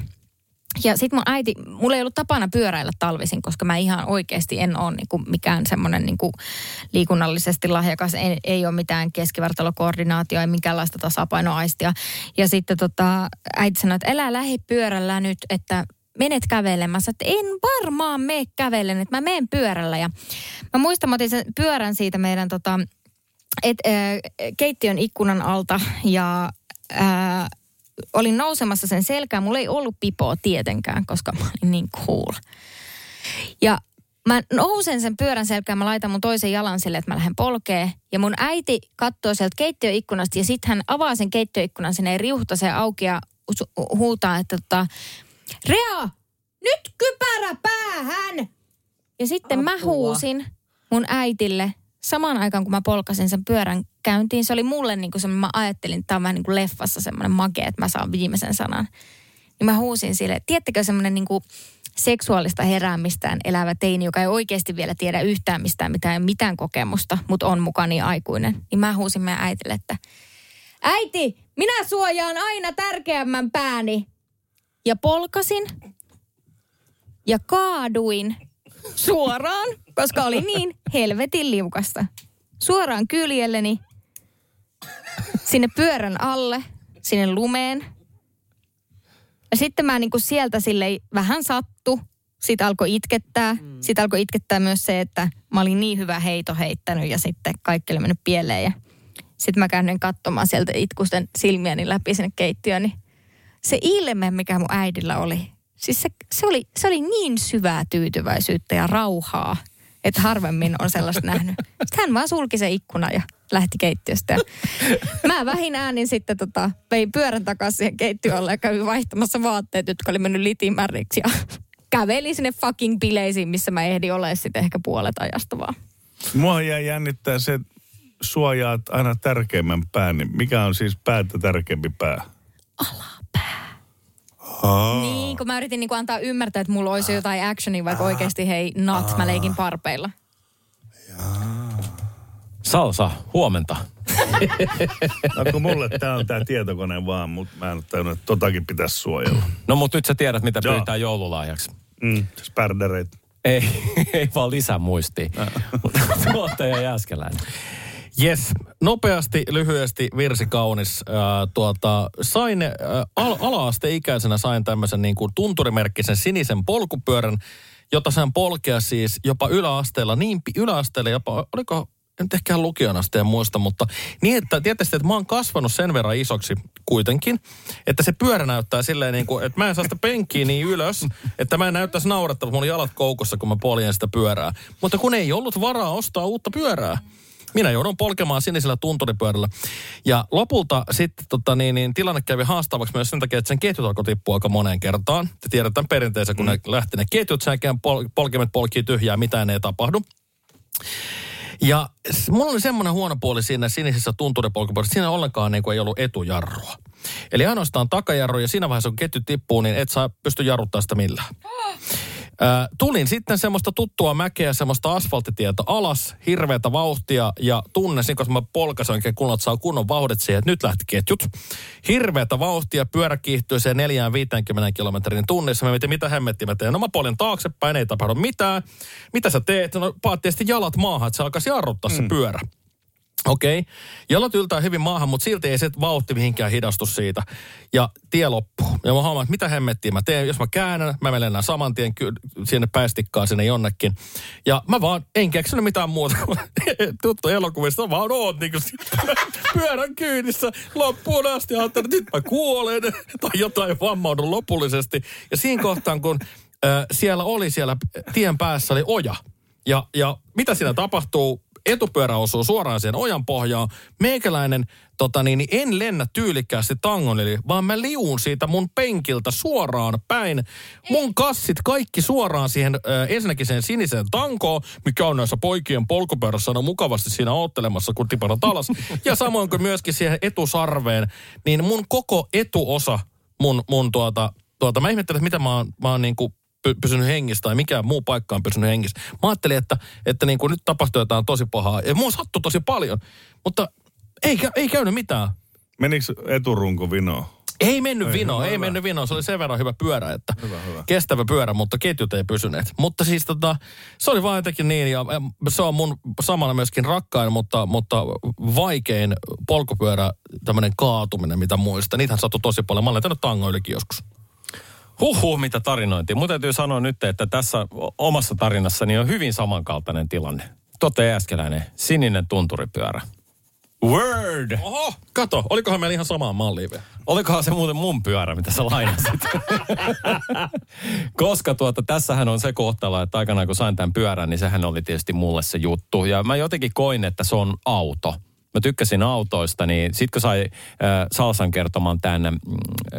Ja sitten mun äiti, mulla ei ollut tapana pyöräillä talvisin, koska mä ihan oikeasti en ole niinku mikään semmoinen niinku liikunnallisesti lahjakas. Ei, ei ole mitään keskivartalokoordinaatioa, ei minkäänlaista tasapainoaistia. Ja sitten tota, äiti sanoi, että älä lähde pyörällä nyt, että menet kävelemään. Mä sanoin, että en varmaan mene kävellen, että mä menen pyörällä. Ja mä muistan, mä otin sen pyörän siitä meidän tota, et, äh, keittiön ikkunan alta ja äh, olin nousemassa sen selkään. Mulla ei ollut pipoa tietenkään, koska mä olin niin cool. Ja mä nousen sen pyörän selkään, mä laitan mun toisen jalan sille, että mä lähden polkee. Ja mun äiti katsoo sieltä keittiöikkunasta ja sitten hän avaa sen keittiöikkunan sinne riuhtaseen auki ja hu- huutaa, että tota, Rea, nyt kypärä päähän! Ja sitten mä Apua. huusin mun äitille samaan aikaan, kun mä polkasin sen pyörän käyntiin. Se oli mulle niin kuin mä ajattelin, että tämä on vähän niin kuin leffassa semmoinen make, että mä saan viimeisen sanan. Niin mä huusin sille, tiedättekö semmoinen niin kuin seksuaalista heräämistään elävä teini, joka ei oikeasti vielä tiedä yhtään mistään mitään, mitään kokemusta, mutta on mukaan niin aikuinen. Niin mä huusin meidän äitille, että äiti, minä suojaan aina tärkeämmän pääni. Ja polkasin ja kaaduin suoraan, koska oli niin helvetin liukasta. Suoraan kyljelleni sinne pyörän alle, sinne lumeen. Ja sitten mä niin kuin sieltä sille vähän sattu. Sitten alkoi itkettää. Mm. Sitten alkoi itkettää myös se, että mä olin niin hyvä heito heittänyt ja sitten kaikki oli mennyt pieleen. Ja sitten mä käännyin katsomaan sieltä itkusten silmiäni läpi sinne keittiöön. Niin se ilme, mikä mun äidillä oli, siis se, se, oli, se oli niin syvää tyytyväisyyttä ja rauhaa, että harvemmin on sellaista nähnyt. Sitten hän vaan sulki se ikkuna ja lähti keittiöstä. Ja mä vähin äänin sitten tota, vein pyörän takaisin siihen keittiölle ja kävin vaihtamassa vaatteet, jotka oli mennyt litimärriksi. Ja kävelin sinne fucking bileisiin, missä mä ehdin olemaan sitten ehkä puolet ajasta vaan. Mua jäi jännittää se, että suojaat aina tärkeimmän pään. Niin mikä on siis päätä tärkeämpi pää? Aa. Niin, kun mä yritin niin antaa ymmärtää, että mulla olisi jotain actionia, vaikka oikeasti hei, not, mä leikin parpeilla. Salsa, huomenta. No kun mulle tää on tää tietokone vaan, mutta mä en ole tajunnut, että totakin pitäisi suojella. No mutta nyt sä tiedät, mitä Joo. pyytää joululahjaksi. Mm, spärdäreit. Ei, ei vaan lisämuistia. Tuottaja Jääskeläinen. Yes, nopeasti, lyhyesti, virsi kaunis. Äh, tuota, sain, äh, al- ala-asteikäisenä sain tämmöisen niin kuin tunturimerkkisen sinisen polkupyörän, jota sain polkea siis jopa yläasteella, niin yläasteella jopa, oliko en nyt ehkä lukion asti en muista, mutta niin, että tietysti, että mä oon kasvanut sen verran isoksi kuitenkin, että se pyörä näyttää silleen niin kuin, että mä en saa sitä penkkiä niin ylös, että mä en näyttäisi naurettavalta, mulla oli jalat koukussa, kun mä poljen sitä pyörää. Mutta kun ei ollut varaa ostaa uutta pyörää, minä joudun polkemaan sinisellä tunturipyörällä. Ja lopulta sitten tota, niin, niin, tilanne kävi haastavaksi myös sen takia, että sen ketjut alkoi tippua aika moneen kertaan. Te tiedetään perinteisen, kun mm. ne lähti ne ketjut, sen jälkeen pol- polkimet polkii tyhjää, mitään ei tapahdu. Ja mulla oli semmoinen huono puoli siinä sinisessä tunturipolkupyörässä, siinä ollenkaan niin kuin ei ollut etujarrua. Eli ainoastaan takajarru ja siinä vaiheessa kun ketju tippuu, niin et saa pysty jarruttaa sitä millään. Ö, tulin sitten semmoista tuttua mäkeä, semmoista asfalttitietä alas, hirveätä vauhtia ja tunnesin, koska mä polkasin oikein että saa kunnon vauhdit siihen, että nyt lähti ketjut. Hirveätä vauhtia, pyörä kiihtyy se 4-50 kilometrin tunnissa. Mä mietin, mitä hemmettiä mä teen. No mä poljen taaksepäin, ei tapahdu mitään. Mitä sä teet? No paat jalat maahan, että se alkaisi jarruttaa se pyörä. Okei. Okay. Jalat yltää hyvin maahan, mutta silti ei se vauhti mihinkään hidastu siitä. Ja tie loppuu. Ja mä huomaan, että mitä hemmettiä mä teen. Jos mä käännän, mä menen saman tien sinne päästikkaan sinne jonnekin. Ja mä vaan en keksinyt mitään muuta. Tuttu elokuvista, vaan oot niin kuin pyörän kyydissä loppuun asti. Ajattelin, että nyt mä kuolen tai jotain vammaudun lopullisesti. Ja siinä kohtaan, kun äh, siellä oli siellä tien päässä oli oja. Ja, ja mitä siinä tapahtuu? Etupyörä osuu suoraan siihen ojan pohjaan. Meikäläinen tota niin, niin en lennä tyylikkäästi tangon, eli vaan mä liuun siitä mun penkiltä suoraan päin. Mun kassit kaikki suoraan siihen äh, ensinnäkin sen siniseen tankoon, mikä on näissä poikien polkupyörässä aina mukavasti siinä oottelemassa, kun tiparat alas. ja samoin kuin myöskin siihen etusarveen, niin mun koko etuosa, mun, mun tuota, tuota, mä ihmettelen, että mitä mä oon, mä oon niin kuin pysynyt hengissä tai mikään muu paikka on pysynyt hengissä. Mä ajattelin, että, että niin kuin nyt tapahtuu jotain tosi pahaa. Ja mua sattui tosi paljon, mutta ei, ei käynyt mitään. Menikö eturunko vinoon? Ei mennyt Ei, vino, no ei hyvä. mennyt vino. Se oli sen verran hyvä pyörä, että Hyvä, hyvä. kestävä pyörä, mutta ketjut ei pysyneet. Mutta siis tota, se oli vaan jotenkin niin, ja se on mun samana myöskin rakkain, mutta, mutta vaikein polkupyörä, tämmöinen kaatuminen, mitä muistan. Niitähän sattui tosi paljon. Mä olen tehnyt tangoillekin joskus. Huhhuh, mitä tarinointia. Mun täytyy sanoa nyt, että tässä omassa tarinassani on hyvin samankaltainen tilanne. Tote Jääskeläinen, sininen tunturipyörä. Word! Oho, kato, olikohan meillä ihan samaa mallia vielä? Olikohan se muuten mun pyörä, mitä sä lainasit? Koska tuota, tässähän on se kohtalo, että aikanaan kun sain tämän pyörän, niin sehän oli tietysti mulle se juttu. Ja mä jotenkin koin, että se on auto. Mä tykkäsin autoista, niin sit kun sai äh, Salsan kertomaan tämän mm,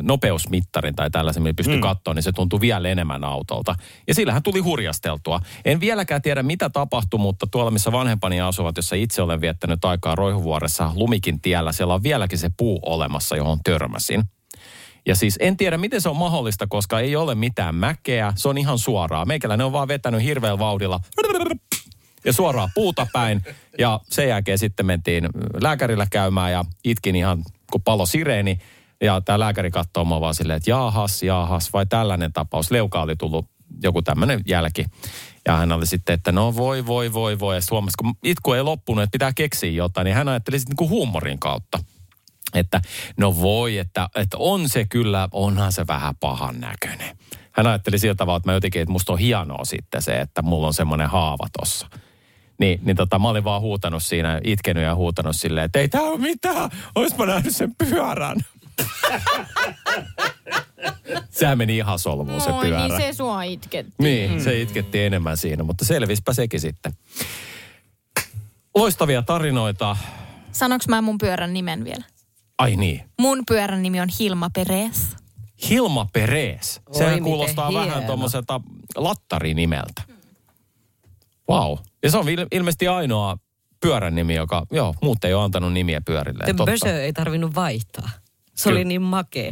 nopeusmittarin tai tällaisen, millä pystyi mm. katsoa, niin se tuntui vielä enemmän autolta. Ja sillähän tuli hurjasteltua. En vieläkään tiedä, mitä tapahtui, mutta tuolla, missä vanhempani asuvat, jossa itse olen viettänyt aikaa Roihuvuoressa Lumikin tiellä, siellä on vieläkin se puu olemassa, johon törmäsin. Ja siis en tiedä, miten se on mahdollista, koska ei ole mitään mäkeä. Se on ihan suoraa. Meikäläinen on vaan vetänyt hirveällä vauhdilla ja suoraan puuta päin. Ja sen jälkeen sitten mentiin lääkärillä käymään ja itkin ihan kun palo sireeni. Ja tämä lääkäri katsoo mua vaan silleen, että jaahas, jaahas, vai tällainen tapaus. Leuka oli tullut joku tämmöinen jälki. Ja hän oli sitten, että no voi, voi, voi, voi. Ja Suomessa, kun itku ei loppunut, että pitää keksiä jotain, niin hän ajatteli sitten niin kuin huumorin kautta. Että no voi, että, että on se kyllä, onhan se vähän pahan näköinen. Hän ajatteli sillä tavalla, että mä jotenkin, että musta on hienoa sitten se, että mulla on semmoinen haava tossa. Niin, niin tota, mä olin vaan huutanut siinä, itkenyt ja huutanut silleen, että ei tää ole mitään, oispa nähnyt sen pyörän. Sehän meni ihan solmuun se Oi, pyörä. niin se sua itketti. Niin, se itketti enemmän siinä, mutta selvispä sekin sitten. Loistavia tarinoita. Sanoks mä mun pyörän nimen vielä? Ai niin. Mun pyörän nimi on Hilma Perez. Hilma Perez. Oi, Sehän miten kuulostaa hieno. vähän tuommoiselta lattarinimeltä. Wow. Ja se on il- ilmeisesti ainoa pyörän nimi, joka, joo, muut ei ole antanut nimiä pyörille. Totta. Bösö ei tarvinnut vaihtaa. Se Kyllä. oli niin makea.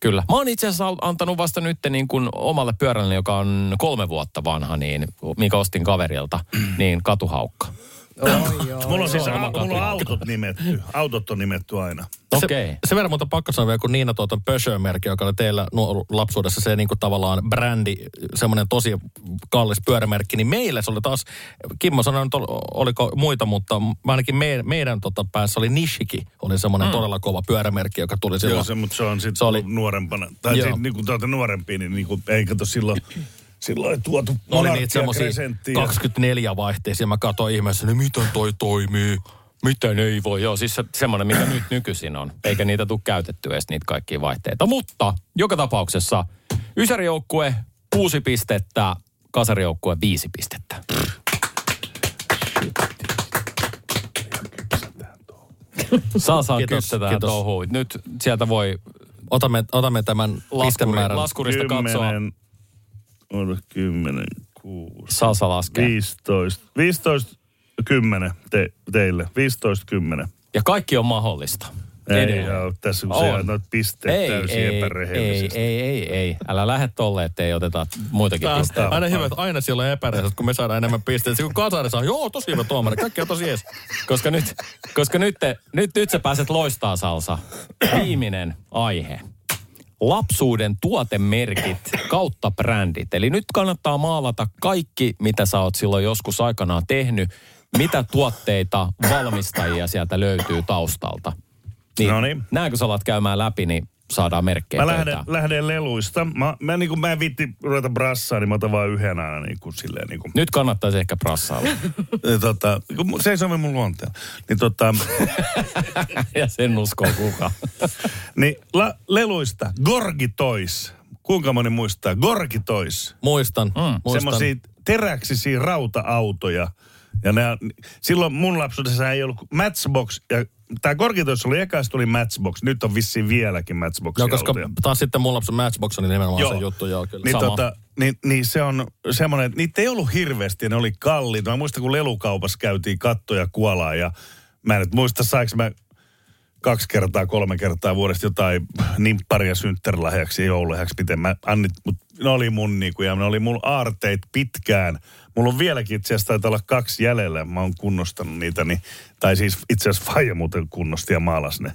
Kyllä. Mä oon itse asiassa antanut vasta nyt niin kuin omalle pyörälle, joka on kolme vuotta vanha, niin, mikä ostin kaverilta, niin katuhaukka. Mulla on siis se on a, oma mulla on autot nimetty. Autot on nimetty aina. Okei. Se, sen verran muuta pakko sanoa vielä, kun Niina tuota Peugeot-merkki, joka oli teillä nuor- lapsuudessa se niin kuin tavallaan brändi, semmoinen tosi kallis pyörämerkki, niin meillä se oli taas, Kimmo sanoi ol- oliko muita, mutta ainakin me, meidän tota päässä oli Nishiki, oli semmoinen mm. todella kova pyörämerkki, joka tuli silloin. Joo, se, mutta se on sitten Se oli- nuorempana. Tai Joo. siis, niin kuin tuolta nuorempia, niin, niin kuin, ei kato silloin, silloin ei tuotu oli niitä semmoisia Crescenttia. 24 vaihteisia. Mä katsoin ihmeessä, niin miten toi toimii? Miten ei voi? Joo, siis se, semmoinen, mikä nyt nykyisin on. Eikä niitä tule käytetty edes niitä kaikkia vaihteita. Mutta joka tapauksessa Ysärijoukkue kuusi pistettä, Kasarijoukkue viisi pistettä. Saa saa touhuun. Nyt sieltä voi Otamme, otamme tämän laskuri, pistemäärän. laskurista katsoa. On 10, 6, Salsa laskee. 15, 15, 10 te, teille. 15, 10. Ja kaikki on mahdollista. Ei Edelleen. ole tässä, kun On. se noit pisteet täysin ei, ei, epärehellisesti. ei, ei, ei. Älä lähde tolle, ettei oteta muitakin Tää pisteitä. aina hyvä, että aina siellä on epärehellistä, kun me saadaan enemmän pisteitä. Kun Kasari saa, joo, tosi hyvä tuomari, kaikki on tosi jees. Koska nyt, koska nyt, te, nyt, nyt sä pääset loistaa salsa. Viimeinen aihe. Lapsuuden tuotemerkit kautta brändit. Eli nyt kannattaa maalata kaikki, mitä sä oot silloin joskus aikanaan tehnyt. Mitä tuotteita, valmistajia sieltä löytyy taustalta. Niin, Noniin. Kun sä alat käymään läpi, niin saadaan merkkejä Mä lähden, pöytään. lähden leluista. Mä, mä, niin kuin, mä en viitti ruveta brassaa, niin mä otan vaan yhden aina niin kuin, silleen niin kuin, Nyt kannattaisi ehkä prassailla. tota, se ei sovi mun luonteella. Niin, tota, ja sen uskoo kuka. niin la, leluista. Gorgi Toys. Kuinka moni muistaa? Gorgi Toys. Muistan, mm, muistan. Semmoisia teräksisiä rauta-autoja. Ja ne, silloin mun lapsuudessa ei ollut Matchbox. Ja tämä Toys oli eka, tuli Matchbox. Nyt on vissiin vieläkin Matchboxia Joo, koska autoja. taas sitten mun lapsen Matchbox oli nimenomaan Joo. se juttu, joo kyllä. Niin, Sama. tota, niin, niin se on semmoinen, että niitä ei ollut hirveästi ja ne oli kalliita. Mä muistan, kun lelukaupassa käytiin kattoja kuolaa ja mä en nyt muista, saiko mä kaksi kertaa, kolme kertaa vuodesta jotain nimpparia synttärilahjaksi ja joululahjaksi, miten mä annit, mutta ne oli mun niinku, ja ne oli mun aarteet pitkään. Mulla on vieläkin itse asiassa taitaa olla kaksi jäljellä, mä oon kunnostanut niitä, niin, tai siis itse asiassa Faija muuten kunnosti ja maalas ne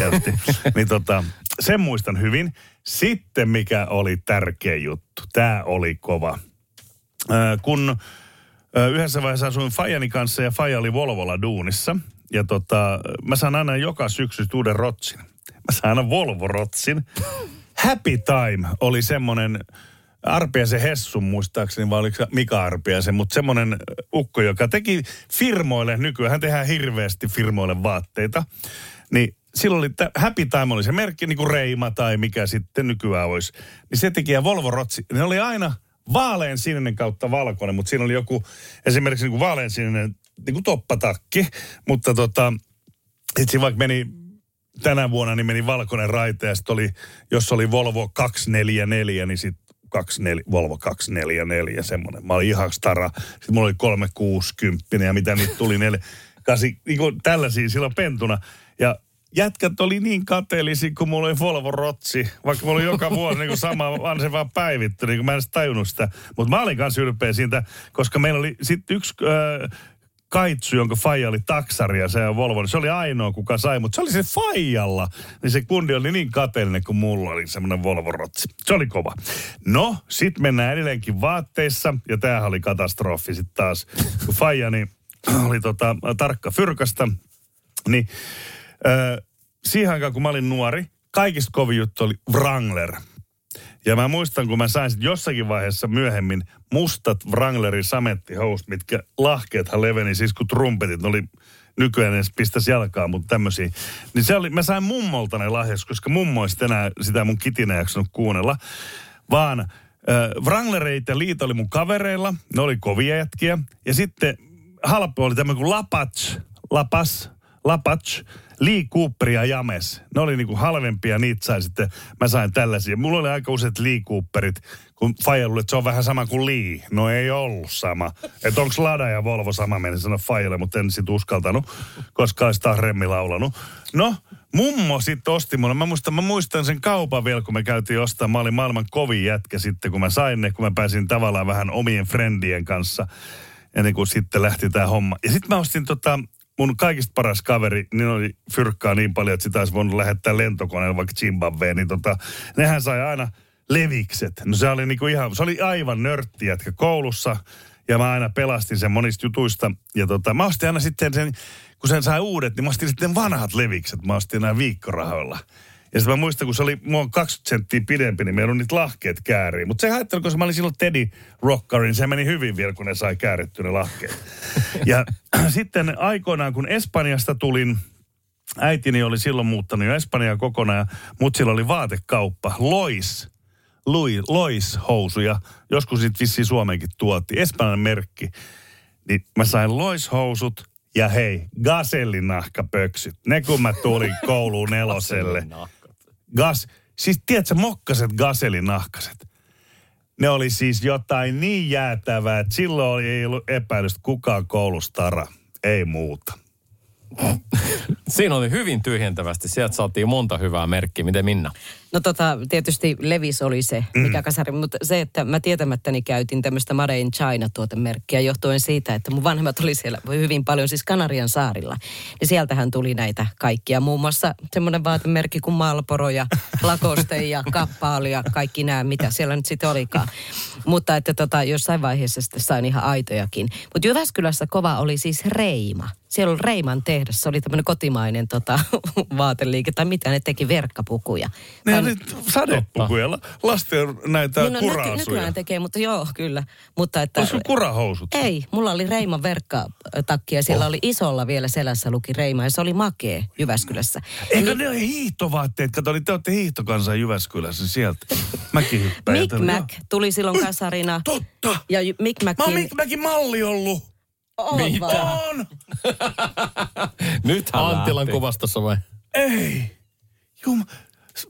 niin tota, sen muistan hyvin. Sitten mikä oli tärkeä juttu, tämä oli kova. Äh, kun äh, yhdessä vaiheessa asuin Fajani kanssa ja Faja oli Volvolla duunissa. Ja tota, mä saan aina joka syksy uuden rotsin. Mä saan aina Volvo-rotsin. Happy Time oli semmoinen Arpiaisen Hessun muistaakseni, vai oliko Mika Arpiaisen, mutta semmoinen ukko, joka teki firmoille, nykyään tehdään hirveästi firmoille vaatteita, niin silloin oli, tä- Happy Time oli se merkki, niin kuin Reima tai mikä sitten nykyään olisi. Niin se teki ja Volvo Rotsi, ne oli aina vaalean sininen kautta valkoinen, mutta siinä oli joku esimerkiksi niin kuin vaalean sininen niin kuin toppatakki, mutta tota, Sitten vaikka meni tänä vuonna, niin meni valkoinen raite ja sitten oli, jos oli Volvo 244, niin sitten 24, Volvo 244, semmoinen. Mä olin ihan stara. Sitten mulla oli 360 ja mitä niitä tuli, neljä, kasi, niin kuin tällaisia silloin pentuna. Ja jätkät oli niin kateellisia, kun mulla oli Volvo Rotsi, vaikka mulla oli joka vuosi niin kuin sama, vaan se vaan päivitty, niin kuin mä en edes tajunnut sitä. Mutta mä olin kanssa ylpeä siitä, koska meillä oli sitten yksi äh, kaitsu, jonka faija oli taksari ja se on Volvo, niin se oli ainoa, kuka sai, mutta se oli se faijalla. Niin se kundi oli niin kateellinen, kun mulla oli semmoinen Volvo Rotsi. Se oli kova. No, sit mennään edelleenkin vaatteissa, ja tämähän oli katastrofi sitten taas. Kun faija niin oli tota, tarkka fyrkasta, niin äh, siihen aikaan, kun mä olin nuori, kaikista kovin juttu oli Wrangler. Ja mä muistan, kun mä sain sit jossakin vaiheessa myöhemmin mustat Wranglerin samettihousut, mitkä lahkeethan leveni siis kuin trumpetit. Ne oli nykyään edes pistäisi jalkaa, mutta tämmöisiä. Niin se oli, mä sain mummolta ne lahjaksi, koska mummo ei enää sitä mun kitinä jaksanut kuunnella. Vaan äh, Wranglereita liito oli mun kavereilla, ne oli kovia jätkiä. Ja sitten halpa oli tämmöinen kuin Lapats, Lapas, Lapats, Lee Cooper ja James. Ne oli niinku halvempia, niitä sai sitten, mä sain tällaisia. Mulla oli aika useat Lee Cooperit, kun Faija luuli, että se on vähän sama kuin Lee. No ei ollut sama. Että onko Lada ja Volvo sama, menin sanoa Fajalle, mutta en sit uskaltanut, koska olisi taas remmi laulanut. No, mummo sitten osti mulle. Mä muistan, mä muistan sen kaupan vielä, kun me käytiin ostaa. Mä olin maailman kovin jätkä sitten, kun mä sain ne, kun mä pääsin tavallaan vähän omien friendien kanssa ennen kuin sitten lähti tämä homma. Ja sitten mä ostin tota, mun kaikista paras kaveri, niin oli fyrkkaa niin paljon, että sitä olisi voinut lähettää lentokoneella vaikka Zimbabween, niin tota, nehän sai aina levikset. No se oli niinku ihan, se oli aivan nörtti jätkä koulussa, ja mä aina pelastin sen monista jutuista. Ja tota, mä ostin aina sitten sen, kun sen sai uudet, niin mä ostin sitten vanhat levikset. Mä ostin nämä viikkorahoilla. Ja sitten mä muistan, kun se oli mua 20 senttiä pidempi, niin meillä on niitä lahkeet kääriä. Mutta se haittelu, koska mä olin silloin Teddy Rockerin, se meni hyvin vielä, kun ne sai kääritty ne lahkeet. ja sitten aikoinaan, kun Espanjasta tulin, äitini oli silloin muuttanut jo Espanjaa kokonaan, ja mut sillä oli vaatekauppa, Lois, Louis, Lois housuja. Joskus sitten vissiin Suomeenkin tuotiin, espanjan merkki. Niin mä sain Lois housut, ja hei, gasellinahkapöksyt. Ne kun mä tulin kouluun neloselle. Gas, siis tiedätkö, mokkaset gaselinahkaset. Ne oli siis jotain niin jäätävää, että silloin ei ollut epäilystä kukaan koulustara. Ei muuta. Siinä oli hyvin tyhjentävästi. Sieltä saatiin monta hyvää merkkiä. Miten Minna? No tota, tietysti Levis oli se, mikä mm. kasari, mutta se, että mä tietämättäni käytin tämmöistä Made in China-tuotemerkkiä johtuen siitä, että mun vanhemmat oli siellä hyvin paljon, siis Kanarian saarilla. Niin sieltähän tuli näitä kaikkia, muun muassa semmoinen vaatemerkki kuin Malboro ja Lacoste ja Kappaali ja kaikki nämä, mitä siellä nyt sitten olikaan. Mutta että tota, jossain vaiheessa sitten sain ihan aitojakin. Mutta Jyväskylässä kova oli siis Reima. Siellä oli Reiman tehdas, se oli tämmöinen kotimainen tota, vaateliike, tai mitä ne teki, verkkapukuja. Ne on nyt sadepukuja, lasten näitä Niin, no, kuraasuja. nyky, nykyään tekee, mutta joo, kyllä. Mutta että, Olisiko kurahousut? ei, mulla oli Reiman verkkatakki ja siellä oh. oli isolla vielä selässä luki Reima ja se oli makee Jyväskylässä. Eikö ne ole hiihtovaatteet? Kato, oli, te olette hiihtokansa Jyväskylässä sieltä. Mäkin hyppään. Mick Mac tuli silloin kasarina. Totta! Ja Mick Mä oon. Mick malli ollut. On Mitä? On! Nyt Anttilan kuvastossa vai? Ei. Jum,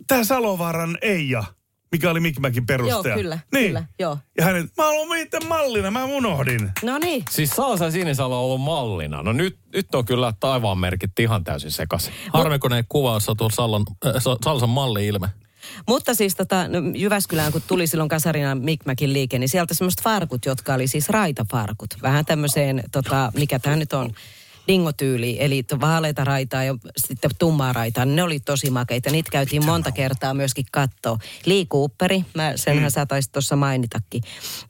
tää Salovaaran Eija, mikä oli Mick Macin perustaja. Joo, kyllä, Niin. kyllä, joo. Ja hänet, mä haluan itse mallina, mä unohdin. No niin. Siis Salsa Sinisalo on ollut mallina. No nyt, nyt on kyllä taivaan merkit ihan täysin sekaisin. Harmi, kun ei kuvaa tuon Sallan, äh, Sa- Salsan malli-ilme. Mutta siis tota, no, Jyväskylään, kun tuli silloin kasarina Mick Macin liike, niin sieltä semmoiset farkut, jotka oli siis raitafarkut. Vähän tämmöiseen, tota, mikä tämä nyt on, dingotyyli, eli vaaleita raitaa ja sitten tummaa raitaa. Ne oli tosi makeita. Niitä käytiin monta kertaa myöskin katsoa. Lee Cooperi, mä, senhän mm. sä taisit tuossa mainitakin.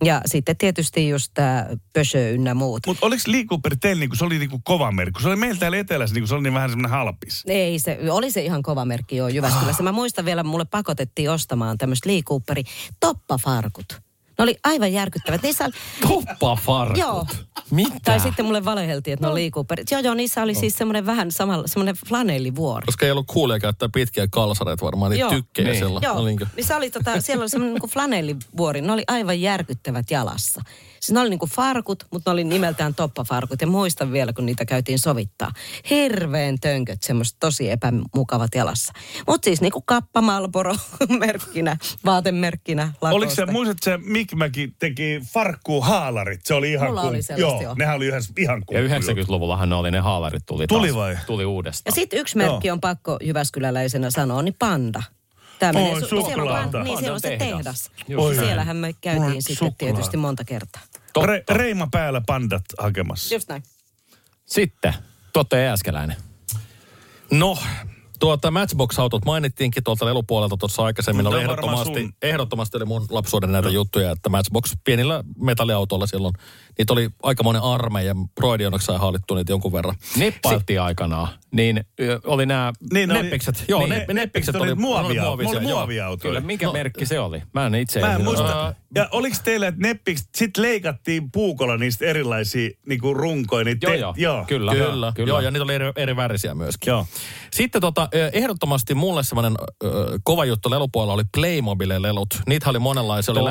Ja sitten tietysti just tämä Pösö ynnä muut. Mutta oliko Lee Cooper teillä niinku, se oli niinku kova merkki? Se oli meillä täällä etelässä, niinku, se oli niin vähän semmoinen halpis. Ei se, oli se ihan kova merkki jo Jyväskylässä. Mä muistan vielä, mulle pakotettiin ostamaan tämmöistä Lee Cooperi toppafarkut. Ne oli aivan järkyttävät. Niissä oli, Tuppafarkut. Joo. Mitä? Tai sitten mulle valeheltiin, että ne on Lee Cooperit. Joo, joo, niissä oli siis semmoinen vähän samalla, semmoinen flanellivuori. Koska ei ollut kuulia käyttää pitkiä kalsareita varmaan, niitä Joo. tykkejä Niin. siellä. Joo, No niinkö? niin se oli tota, siellä oli semmoinen niin flanellivuori. Ne oli aivan järkyttävät jalassa. Siis ne oli niinku farkut, mutta ne oli nimeltään toppafarkut. Ja muistan vielä, kun niitä käytiin sovittaa. Hirveän tönköt, semmoiset tosi epämukavat jalassa. Mutta siis niinku kappa Marlboro merkkinä, vaatemerkkinä. Lakosta. Oliko se, muistatko se Mikmäki teki farkkuun haalarit? Se oli ihan Mulla oli kun- sellaiset, joo, joo. nehän oli ihan, ihan Ja kun- 90-luvullahan ne oli ne haalarit tuli Tuli taas, vai? Tuli Ja uudestaan. sitten yksi merkki on pakko Jyväskyläläisenä sanoa, niin panda. Tämä Oi, menee su- siellä on, niin, siellä on se tehdas. tehdas. Oi. Siellähän me käytiin sitten tietysti monta kertaa. Re, reima päällä pandat hakemassa. Just näin. Sitten, Totte Jääskeläinen. No, tuota Matchbox-autot mainittiinkin tuolta lelupuolelta tuossa aikaisemmin. Oli ehdottomasti, sun- ehdottomasti oli mun lapsuuden näitä juttuja, että Matchbox pienillä metalliautoilla silloin, niitä oli aikamoinen armeija. Broidi onneksi sai haalittua niitä jonkun verran. Nippailtiin aikanaan, niin oli nämä Niin, oli- Neppikset, joo, niin, ne, neppikset neppikset oli oli, muovia- muovisia, muoviautoja. Kyllä, mikä No. merkki se oli? Mä en itse Mä en muista. Ää, Ja oliko teillä, että neppiksi, sit leikattiin puukolla niistä erilaisia niinku runkoja? Niin Joo, te, joo, joo. kyllä. Kyllä, kyllä. kyllä. Joo, ja niitä oli eri, eri värisiä myöskin. Joo. Sitten tota, ehdottomasti mulle semmoinen kova juttu lelupuolella oli Playmobil-lelut. Niitä oli monenlaisia. Oli Totta.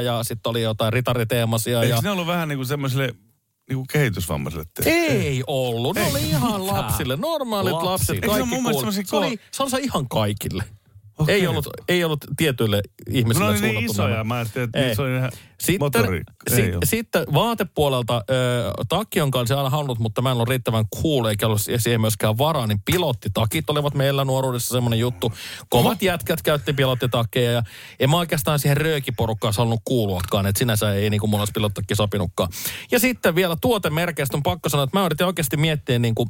ja sitten oli jotain ritariteemaisia. Eikö Ja... ne ollut vähän niinku semmoiselle niinku kehitysvammaiselle tehty? Ei ollut. Ne oli ihan lapsille. Normaalit Lapsille. lapset. Eikö se Kaikki mun mielestä se, oli, se oli ihan kaikille. Okei. Ei, ollut, ei ollut tietyille ihmisille oli niin isoja, nämä. mä ajattelin, että Ei. ihan Sitten, ollut. sitten vaatepuolelta, äh, takki on kanssa aina halunnut, mutta mä en ole riittävän cool, eikä ollut siihen myöskään varaa, niin pilottitakit olivat meillä nuoruudessa semmoinen juttu. Kovat jätkät käytti pilottitakkeja ja en mä oikeastaan siihen röökiporukkaan halunnut kuuluakaan, että sinänsä ei niin kuin mulla olisi pilottitakki sopinutkaan. Ja sitten vielä tuotemerkeistä on pakko sanoa, että mä yritin oikeasti miettiä niin kuin,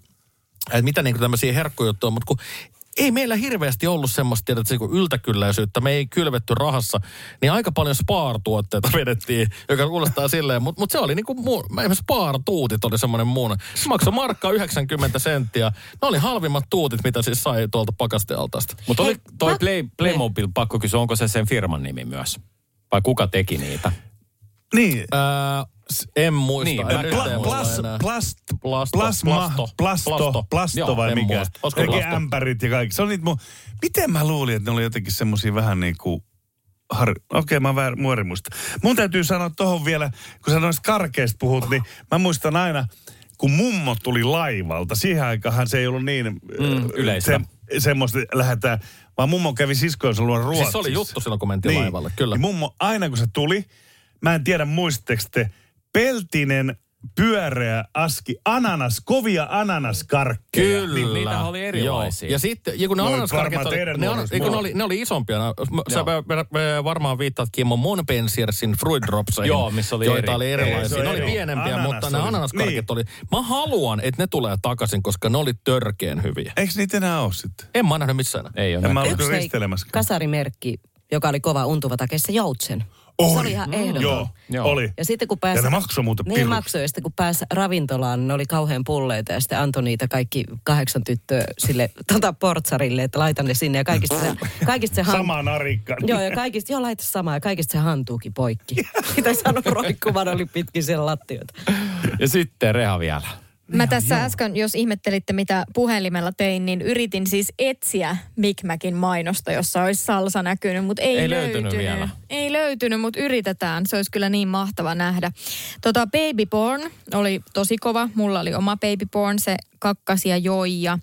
että mitä niin kuin tämmöisiä herkkujuttuja, mutta kun ei meillä hirveästi ollut semmoista tiedät, niinku yltäkylläisyyttä. Me ei kylvetty rahassa, niin aika paljon Spar-tuotteita vedettiin, joka kuulostaa silleen, mutta mut se oli niinku muu, mä- esimerkiksi Spar-tuutit oli semmoinen muun. Se maksoi markkaa 90 senttiä. Ne oli halvimmat tuutit, mitä siis sai tuolta pakastealtaasta. Mutta oli toi Play, Playmobil, pakko kysyä, onko se sen firman nimi myös? Vai kuka teki niitä? Niin. S- en muista. Niin, en Pla, plas, plast, Plasto, plasma, plasto, plasto, plasto, plasto. vai Joo, en mikä? Kaikki ämpärit ja kaikki. Se on niitä mun... Miten mä luulin, että ne oli jotenkin semmosia vähän niin kuin... Har... Okei, mä väär, muori muista. Mun täytyy sanoa tohon vielä, kun sä noista karkeista puhut, niin mä muistan aina, kun mummo tuli laivalta. Siihen aikaan se ei ollut niin Mm, yleistä. Se, semmoista lähdetään, vaan mummo kävi siskojensa luona Ruotsissa. Siis se oli juttu silloin, kun mentiin Niin. laivalle, kyllä. Niin mummo, aina kun se tuli, mä en tiedä muistatteko te, peltinen pyöreä aski, ananas, kovia ananaskarkkeja. Kyllä. Niin, niitähän oli erilaisia. Joo. Ja sitten, ja kun ne No, ananaskarkit oli, ne, an, eikö, ne, oli, ne oli isompia. Ne- Sä Joo. vä- vä- vä- varmaan viittaat Kimmo Monpensiersin Fruit Dropseihin. Joo, missä oli joita eri- oli Ei, erilaisia. se on ne oli eri. pienempiä, Ananas mutta ne oli- ananaskarkit niin. oli... Mä haluan, että ne tulee takaisin, koska ne oli törkeen hyviä. Eikö niitä enää ole sitten? En mä nähnyt missään. Ei ole En mä ollut risteilemässä. kasarimerkki, joka oli kova untuva takeessa, Joutsen. Oi. Se oli ihan ehdoton. Joo, Joo. oli. Ja sitten kun pääsi... Ja ne maksoi muuten Niin maksoi, ja sitten kun pääsi ravintolaan, ne oli kauhean pulleita, ja sitten antoi niitä kaikki kahdeksan tyttöä sille tota, portsarille, että laita ne sinne, ja kaikista se, kaikista se han- Sama narikka. Joo, ja kaikista, joo, laita samaa, ja kaikista se hantuukin poikki. Mitä sanoi roikkuvan, oli pitkin siellä lattioita. Ja sitten Reha vielä. Mä tässä äsken, jos ihmettelitte mitä puhelimella tein, niin yritin siis etsiä Mikmäkin mainosta, jossa olisi salsa näkynyt, mutta ei, Ei löytynyt löytynyt. vielä. Ei löytynyt, mutta yritetään. Se olisi kyllä niin mahtava nähdä. Tota Baby Born oli tosi kova. Mulla oli oma Baby Born, se kakkasi ja joi ja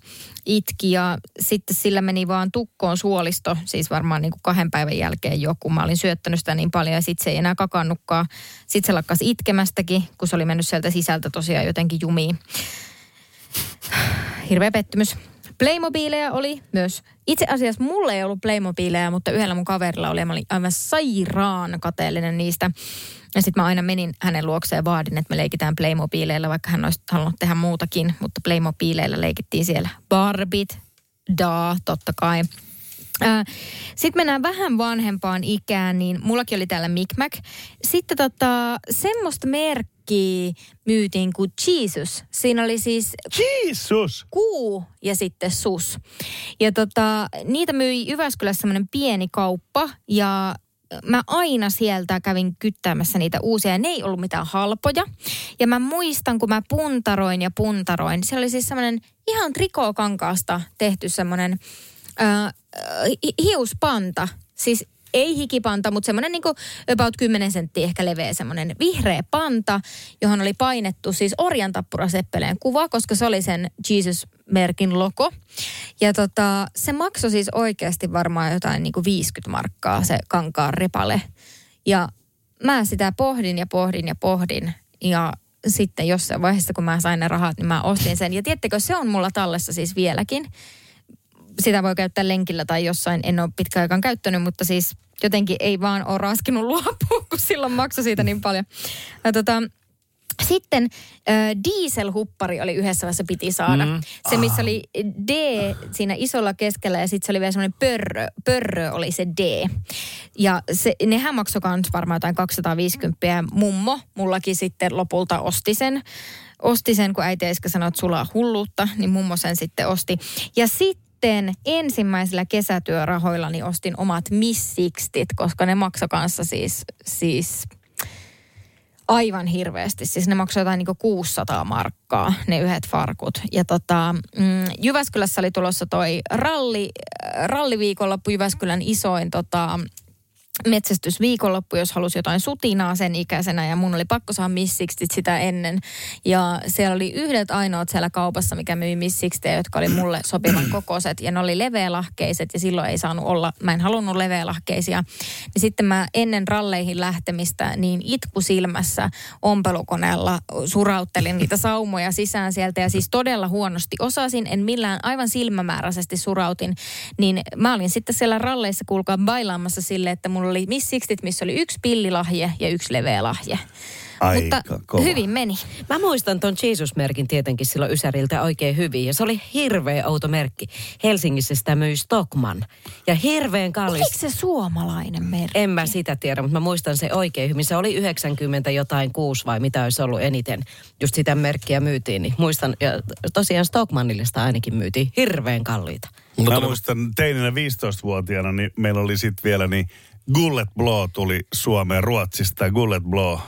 itki ja sitten sillä meni vaan tukkoon suolisto, siis varmaan niin kuin kahden päivän jälkeen joku. Mä olin syöttänyt sitä niin paljon ja sitten se ei enää kakannutkaan. Sitten se lakkasi itkemästäkin, kun se oli mennyt sieltä sisältä tosiaan jotenkin jumiin. Hirveä pettymys. Playmobileja oli myös. Itse asiassa mulla ei ollut Playmobileja, mutta yhdellä mun kaverilla oli mä olin aivan sairaan kateellinen niistä. Ja sitten mä aina menin hänen luokseen ja vaadin, että me leikitään Playmobileilla, vaikka hän olisi halunnut tehdä muutakin. Mutta Playmobileilla leikittiin siellä Barbit, da, totta kai. Sitten mennään vähän vanhempaan ikään, niin mullakin oli täällä Micmac. Sitten tota, semmoista merkkiä myytiin kuin Jesus. Siinä oli siis Jesus! kuu ja sitten sus. Ja tota, niitä myi Jyväskylässä semmoinen pieni kauppa ja mä aina sieltä kävin kyttäämässä niitä uusia ne ei ollut mitään halpoja. Ja mä muistan, kun mä puntaroin ja puntaroin, se oli siis semmoinen ihan trikookankaasta tehty semmoinen äh, hi- hiuspanta. Siis ei hikipanta, mutta semmoinen niin about 10 senttiä ehkä leveä semmoinen vihreä panta, johon oli painettu siis orjantappuraseppeleen kuva, koska se oli sen Jesus-merkin logo. Ja tota, se maksoi siis oikeasti varmaan jotain niin kuin 50 markkaa se kankaan repale. Ja mä sitä pohdin ja pohdin ja pohdin ja sitten jossain vaiheessa, kun mä sain ne rahat, niin mä ostin sen. Ja tiedättekö, se on mulla tallessa siis vieläkin. Sitä voi käyttää lenkillä tai jossain, en ole pitkään aikaan käyttänyt, mutta siis jotenkin ei vaan ole raskinut luopua, kun silloin maksoi siitä niin paljon. Ja tota, sitten äh, dieselhuppari oli yhdessä vaiheessa piti saada. Mm. Se, missä oli D siinä isolla keskellä ja sitten se oli vielä semmoinen pörrö. Pörrö oli se D. Ja se, nehän maksoi kans varmaan jotain 250. Ja mummo mullakin sitten lopulta osti sen. Osti sen, kun äiti Eiska sanoi, että sulla on hulluutta, niin mummo sen sitten osti. Ja sitten ensimmäisillä kesätyörahoillani ostin omat missikstit, koska ne maksoi kanssa siis, siis aivan hirveästi. Siis ne maksoi jotain niin 600 markkaa, ne yhdet farkut. Ja tota, mm, Jyväskylässä oli tulossa toi ralli, ralliviikonloppu Jyväskylän isoin tota, metsästysviikonloppu, jos halusi jotain sutinaa sen ikäisenä ja mun oli pakko saada missikstit sitä ennen. Ja siellä oli yhdet ainoat siellä kaupassa, mikä myi missikstejä, jotka oli mulle sopivan kokoiset ja ne oli leveälahkeiset ja silloin ei saanut olla, mä en halunnut leveälahkeisia. Niin sitten mä ennen ralleihin lähtemistä niin itku silmässä ompelukoneella surauttelin niitä saumoja sisään sieltä ja siis todella huonosti osasin, en millään aivan silmämääräisesti surautin, niin mä olin sitten siellä ralleissa kuulkaa bailaamassa sille, että mulla oli Miss Sixtit, missä oli yksi pillilahje ja yksi leveä lahje. Aika Mutta kova. hyvin meni. Mä muistan ton Jesus-merkin tietenkin silloin Ysäriltä oikein hyvin. Ja se oli hirveä outo merkki. Helsingissä sitä myi Stockman. Ja hirveän kallis. Oliko se suomalainen merkki? En mä sitä tiedä, mutta mä muistan se oikein hyvin. Se oli 90 jotain kuusi vai mitä olisi ollut eniten. Just sitä merkkiä myytiin. Niin muistan, ja tosiaan Stockmanille sitä ainakin myytiin hirveän kalliita. Mä muistan teininä 15-vuotiaana, niin meillä oli sitten vielä niin Gullet Blow tuli Suomeen Ruotsista. Gullet Blow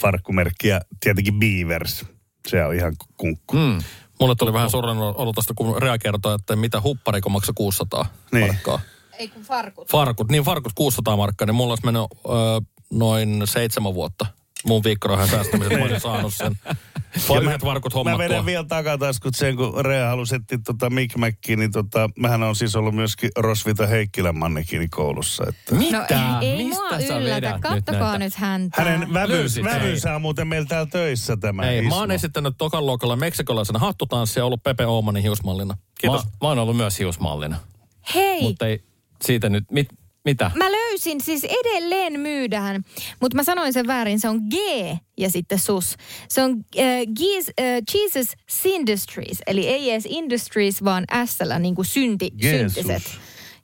farkkumerkki ja tietenkin Beavers. Se on ihan kunkku. Mm. Mulle tuli vähän surran olo tästä, kun Rea kertoi, että mitä huppariko maksaa 600 Niin. markkaa. Ei kun farkut. Farkut, niin farkut 600 markkaa, niin mulla olisi mennyt ö, noin seitsemän vuotta mun viikkorahan säästämisestä. Mä olisin saanut sen. Ja Yhdet farkut Mä hommattua. vedän vielä takataskut sen, kun Rea halusi etsiä tota Mick Mackiin, niin tota, mähän on siis ollut myöskin Rosvita Heikkilän mannekiini koulussa. Että Mitä? No ei Mistä mua sä yllätä. vedät nyt Kattokaa näitä? nyt häntä. hänen vävyys, vävyysä on muuten meillä täällä töissä tämä Ei, Ismo. mä oon esittänyt tokan luokalla meksikolaisena hattutanssia ja ollut Pepe Oomanin hiusmallina. Kiitos. Mä, mä oon ollut myös hiusmallina. Hei, Mutta ei siitä nyt, mit, mitä? mä löysin, siis edelleen myydään, mutta mä sanoin sen väärin, se on G ja sitten sus. Se on äh, G's, äh, Jesus Industries, eli ei edes Industries, vaan s niin kuin synti, syntiset.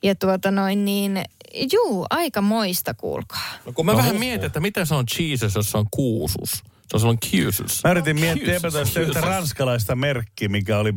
Ja tuota noin niin, juu, aika moista kuulkaa. No, kun mä vähän mietin, että miten se on Jesus, jos se on kuusus. Se on silloin kiusus. Mä yritin miettiä epätoista yhtä ranskalaista merkkiä, mikä oli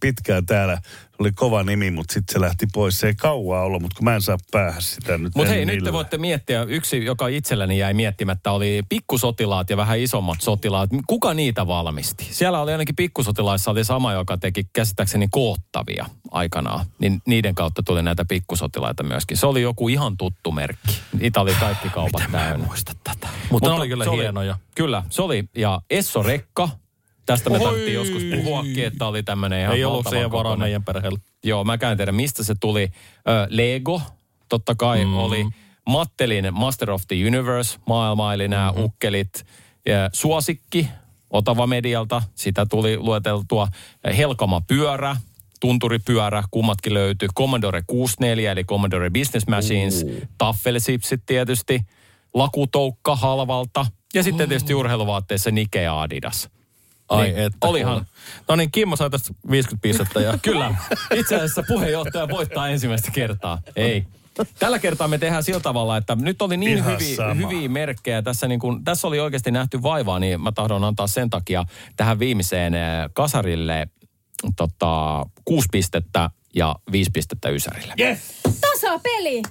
pitkään täällä. Se oli kova nimi, mutta sitten se lähti pois. Se ei kauaa ollut, mutta kun mä en saa päähän sitä nyt. Mutta en hei, nyt te millään. voitte miettiä, yksi, joka itselläni jäi miettimättä, oli pikkusotilaat ja vähän isommat sotilaat. Kuka niitä valmisti? Siellä oli ainakin pikkusotilaissa oli sama, joka teki käsittääkseni koottavia aikanaan. Niin niiden kautta tuli näitä pikkusotilaita myöskin. Se oli joku ihan tuttu merkki. Niitä oli kaikki kaupat täynnä. muista tätä. Mutta ne oli kyllä se hienoja. Kyllä, se oli. Ja Esso Rekka, tästä me tarvittiin joskus puhuakin, että oli tämmöinen ihan Ei ollut siihen varaa meidän perheellä. Joo, mä käyn tiedä, mistä se tuli. Ö, Lego, totta kai mm. oli. Mattelin Master of the Universe, maailma, eli nämä mm-hmm. ukkelit. Ja suosikki, Otava Medialta, sitä tuli lueteltua. Helkama pyörä, tunturipyörä, kummatkin löytyi. Commodore 64, eli Commodore Business Machines. Uh. Taffelsipsit tietysti. Lakutoukka halvalta. Ja sitten tietysti urheiluvaatteissa Nike ja Adidas. Ai Niin, että. olihan. kuule. No niin, Kimmo sai tästä 50 pistettä. Ja Kyllä. Itse asiassa puheenjohtaja voittaa ensimmäistä kertaa. Ei. Tällä kertaa me tehdään sillä tavalla, että nyt oli niin Ihan hyviä, sama. hyviä merkkejä. Tässä, niin kun, tässä oli oikeasti nähty vaivaa, niin mä tahdon antaa sen takia tähän viimeiseen eh, kasarille tota, kuusi pistettä ja viisi pistettä Ysärille. Yes! Tasapeli!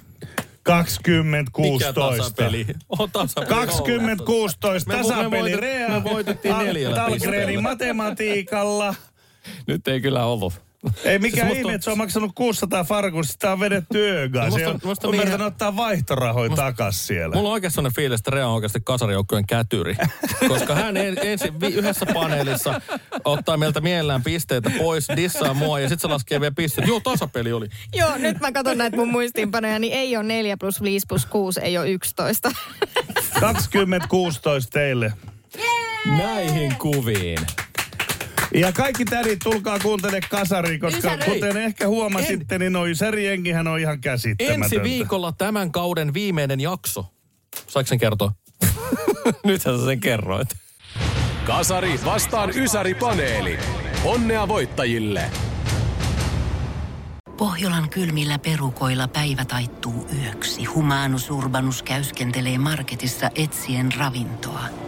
20 mikä 16. tasapeli? On tasapeli. 20 16 Me vo- me tasapeli. voitet- Rea. me voitettiin neljällä pisteellä. matematiikalla. Nyt ei kyllä ollut. Ei mikään Siis musta ihme, on- että se on maksanut 600 farkusta, sitä on vedetty öögaan. No Se musta- on musta on niin- yrittänyt ottaa vaihtorahoja takas siellä. Mulla on oikeasti sellainen fiilis, että Rea on oikeasti kasarijoukkojen kätyri. Koska hän en, ensin vi, yhdessä paneelissa ottaa meiltä mielellään pisteitä pois, dissaa mua ja sitten se laskee vielä pisteet. Joo, tasapeli oli. Joo, nyt mä katson näitä mun muistiinpanoja, niin ei ole 4 plus 5 plus 6, ei ole 11. 2016 teille. Näihin kuviin. Ja kaikki tädit, tulkaa kuuntele kasari, koska Ysäri. kuten ehkä huomasitte, niin noi Ysäri-jengihän on ihan käsittämätöntä. Ensi viikolla tämän kauden viimeinen jakso. Saiko sen kertoa? Nythän sä sen kerroit. Kasari vastaan Ysäri-paneeli. Onnea voittajille! Pohjolan kylmillä perukoilla päivä taittuu yöksi. Humanus Urbanus käyskentelee marketissa etsien ravintoa.